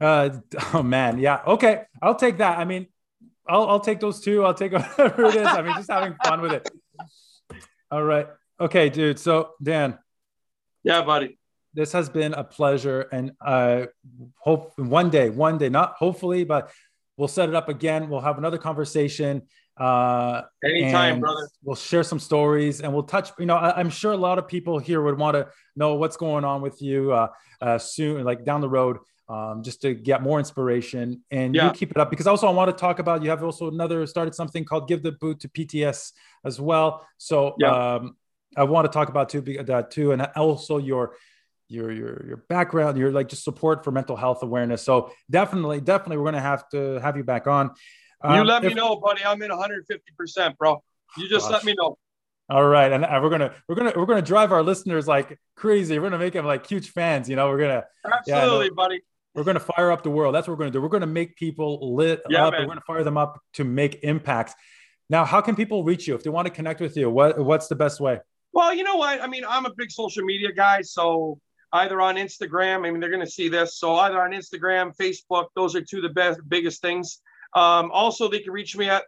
A: uh, oh man, yeah. Okay. I'll take that. I mean, I'll, I'll take those two. I'll take whatever it is. I mean, just having fun with it. All right. Okay, dude. So Dan,
B: yeah, buddy.
A: this has been a pleasure and uh hope one day one day not hopefully but we'll set it up again we'll have another conversation uh
B: Anytime, brother.
A: we'll share some stories and we'll touch you know I, i'm sure a lot of people here would want to know what's going on with you uh, uh soon like down the road um, just to get more inspiration and
B: Yeah.
A: you keep it up because also i want to talk about you have also another started something called give the boot to pts as well so
B: Yeah.
A: um i want to talk about too that too and also your your your your background, your like just support for mental health awareness. So definitely, definitely, we're gonna have to have you back on.
B: You
A: Um,
B: let me know, buddy. I'm in 150, percent bro. You just
A: Gosh.
B: let me know.
A: All right, and, we're gonna we're gonna we're gonna drive our listeners like crazy. We're gonna make them like huge fans. You know, we're gonna Yeah,
B: Absolutely, buddy.
A: we're gonna fire up the world. That's what we're gonna do. We're gonna make people lit
B: Yeah,
A: up.
B: man.
A: We're gonna fire them up to make impacts. Now, how can people reach you if they want to connect with you? What what's the best way?
B: Well, you know what? I mean, I'm a big social media guy, so either on Instagram, I mean, they're going to see this. So either on Instagram, Facebook, those are two of the best, biggest things. Um, also, they can reach me at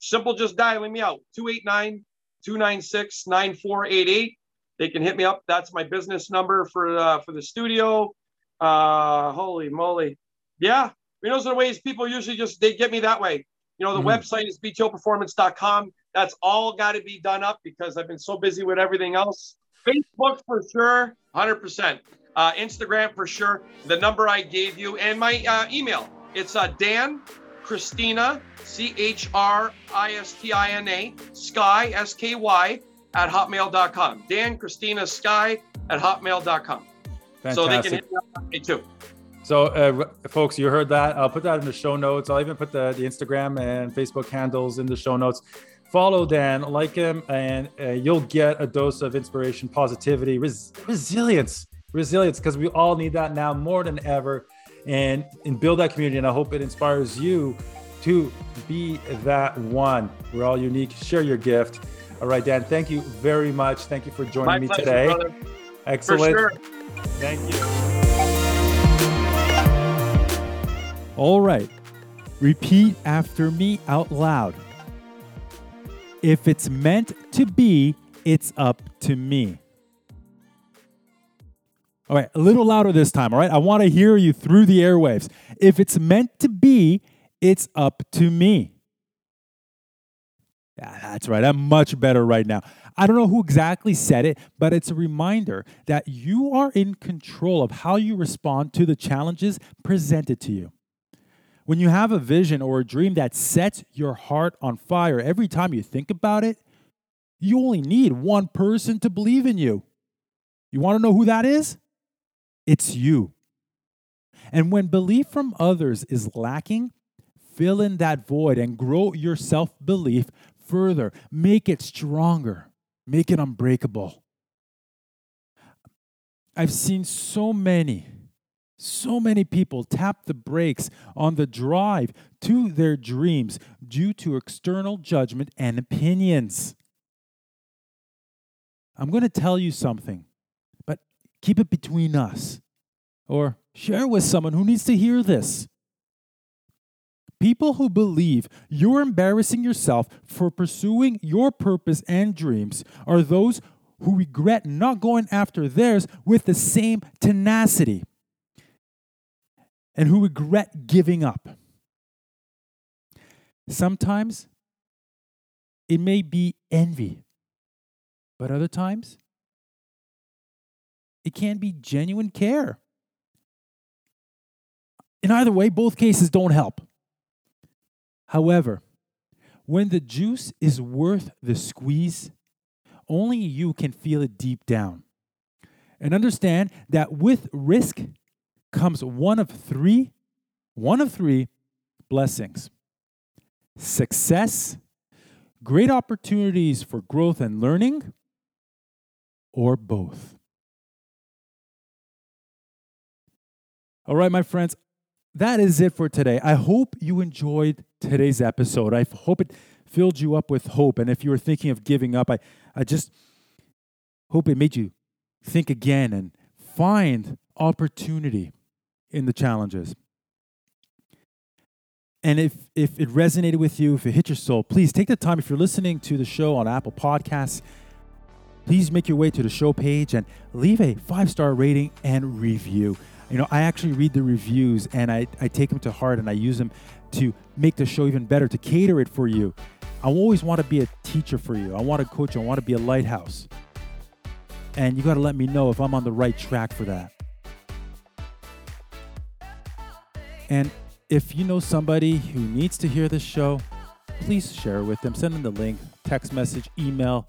B: simple, just dialing me out 289 296 9488. They can hit me up. That's my business number for uh, for the studio. Uh, holy moly. Yeah. I mean, those are the ways people usually just they get me that way. You know, the
A: Mhm.
B: website is btoperformance.com. That's all got to be done up because I've been so busy with everything else. Facebook for sure, 100%. Uh, Instagram for sure. The number I gave you and my uh, email. It's uh, Dan Christina, C H R I S T I N A, Sky, S K Y, at hotmail.com. Dan Christina Sky at hotmail.com.
A: Fantastic.
B: So they can hit me up me too.
A: So, uh, folks, you heard that. I'll put that in the show notes. I'll even put the, the Instagram and Facebook handles in the show notes. Follow Dan, like him, and uh, you'll get a dose of inspiration, positivity, res- resilience, resilience, because we all need that now more than ever. And, and build that community. And I hope it inspires you to be that one. We're all unique. Share your gift. All right, Dan, thank you very much. Thank you for joining
B: My
A: me
B: pleasure,
A: today.
B: brother.
A: Excellent.
B: For sure.
A: Thank you. All right. Repeat after me out loud. If it's meant to be, it's up to me. All right, a little louder this time, all right? I want to hear you through the airwaves. If it's meant to be, it's up to me. Yeah, that's right. I'm much better right now. I don't know who exactly said it, but it's a reminder that you are in control of how you respond to the challenges presented to you. When you have a vision or a dream that sets your heart on fire every time you think about it, you only need one person to believe in you. You want to know who that is? It's you. And when belief from others is lacking, fill in that void and grow your self belief further. Make it stronger, make it unbreakable. I've seen so many, so many people tap the brakes on the drive to their dreams due to external judgment and opinions. I'm going to tell you something, keep it between us or share with someone who needs to hear this. People who believe you're embarrassing yourself for pursuing your purpose and dreams are those who regret not going after theirs with the same tenacity and who regret giving up. Sometimes it may be envy, but other times it can be genuine care. In either way, both cases don't help. However, when the juice is worth the squeeze, only you can feel it deep down. And understand that with risk comes one of three, one of three blessings success, great opportunities for growth and learning, or both. All right, my friends, that is it for today. I hope you enjoyed today's episode. I hope it filled you up with hope. And if you were thinking of giving up, I, I just hope it made you think again and find opportunity in the challenges. And if, if it resonated with you, if it hit your soul, please take the time. If you're listening to the show on Apple Podcasts, please make your way to the show page and leave a five star rating and review. You know, I actually read the reviews and I, I take them to heart and I use them to make the show even better, to cater it for you. I always want to be a teacher for you. I want to coach. I want to be a lighthouse. And you got to let me know if I'm on the right track for that. And if you know somebody who needs to hear this show, please share it with them. Send them the link, text message, email.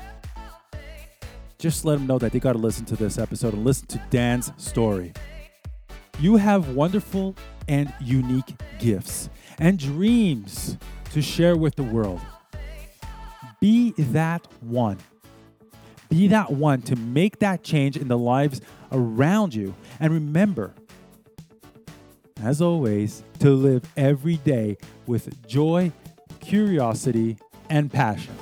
A: Just let them know that they got to listen to this episode and listen to Dan's story. You have wonderful and unique gifts and dreams to share with the world. Be that one. Be that one to make that change in the lives around you. And remember, as always, to live every day with joy, curiosity, and passion.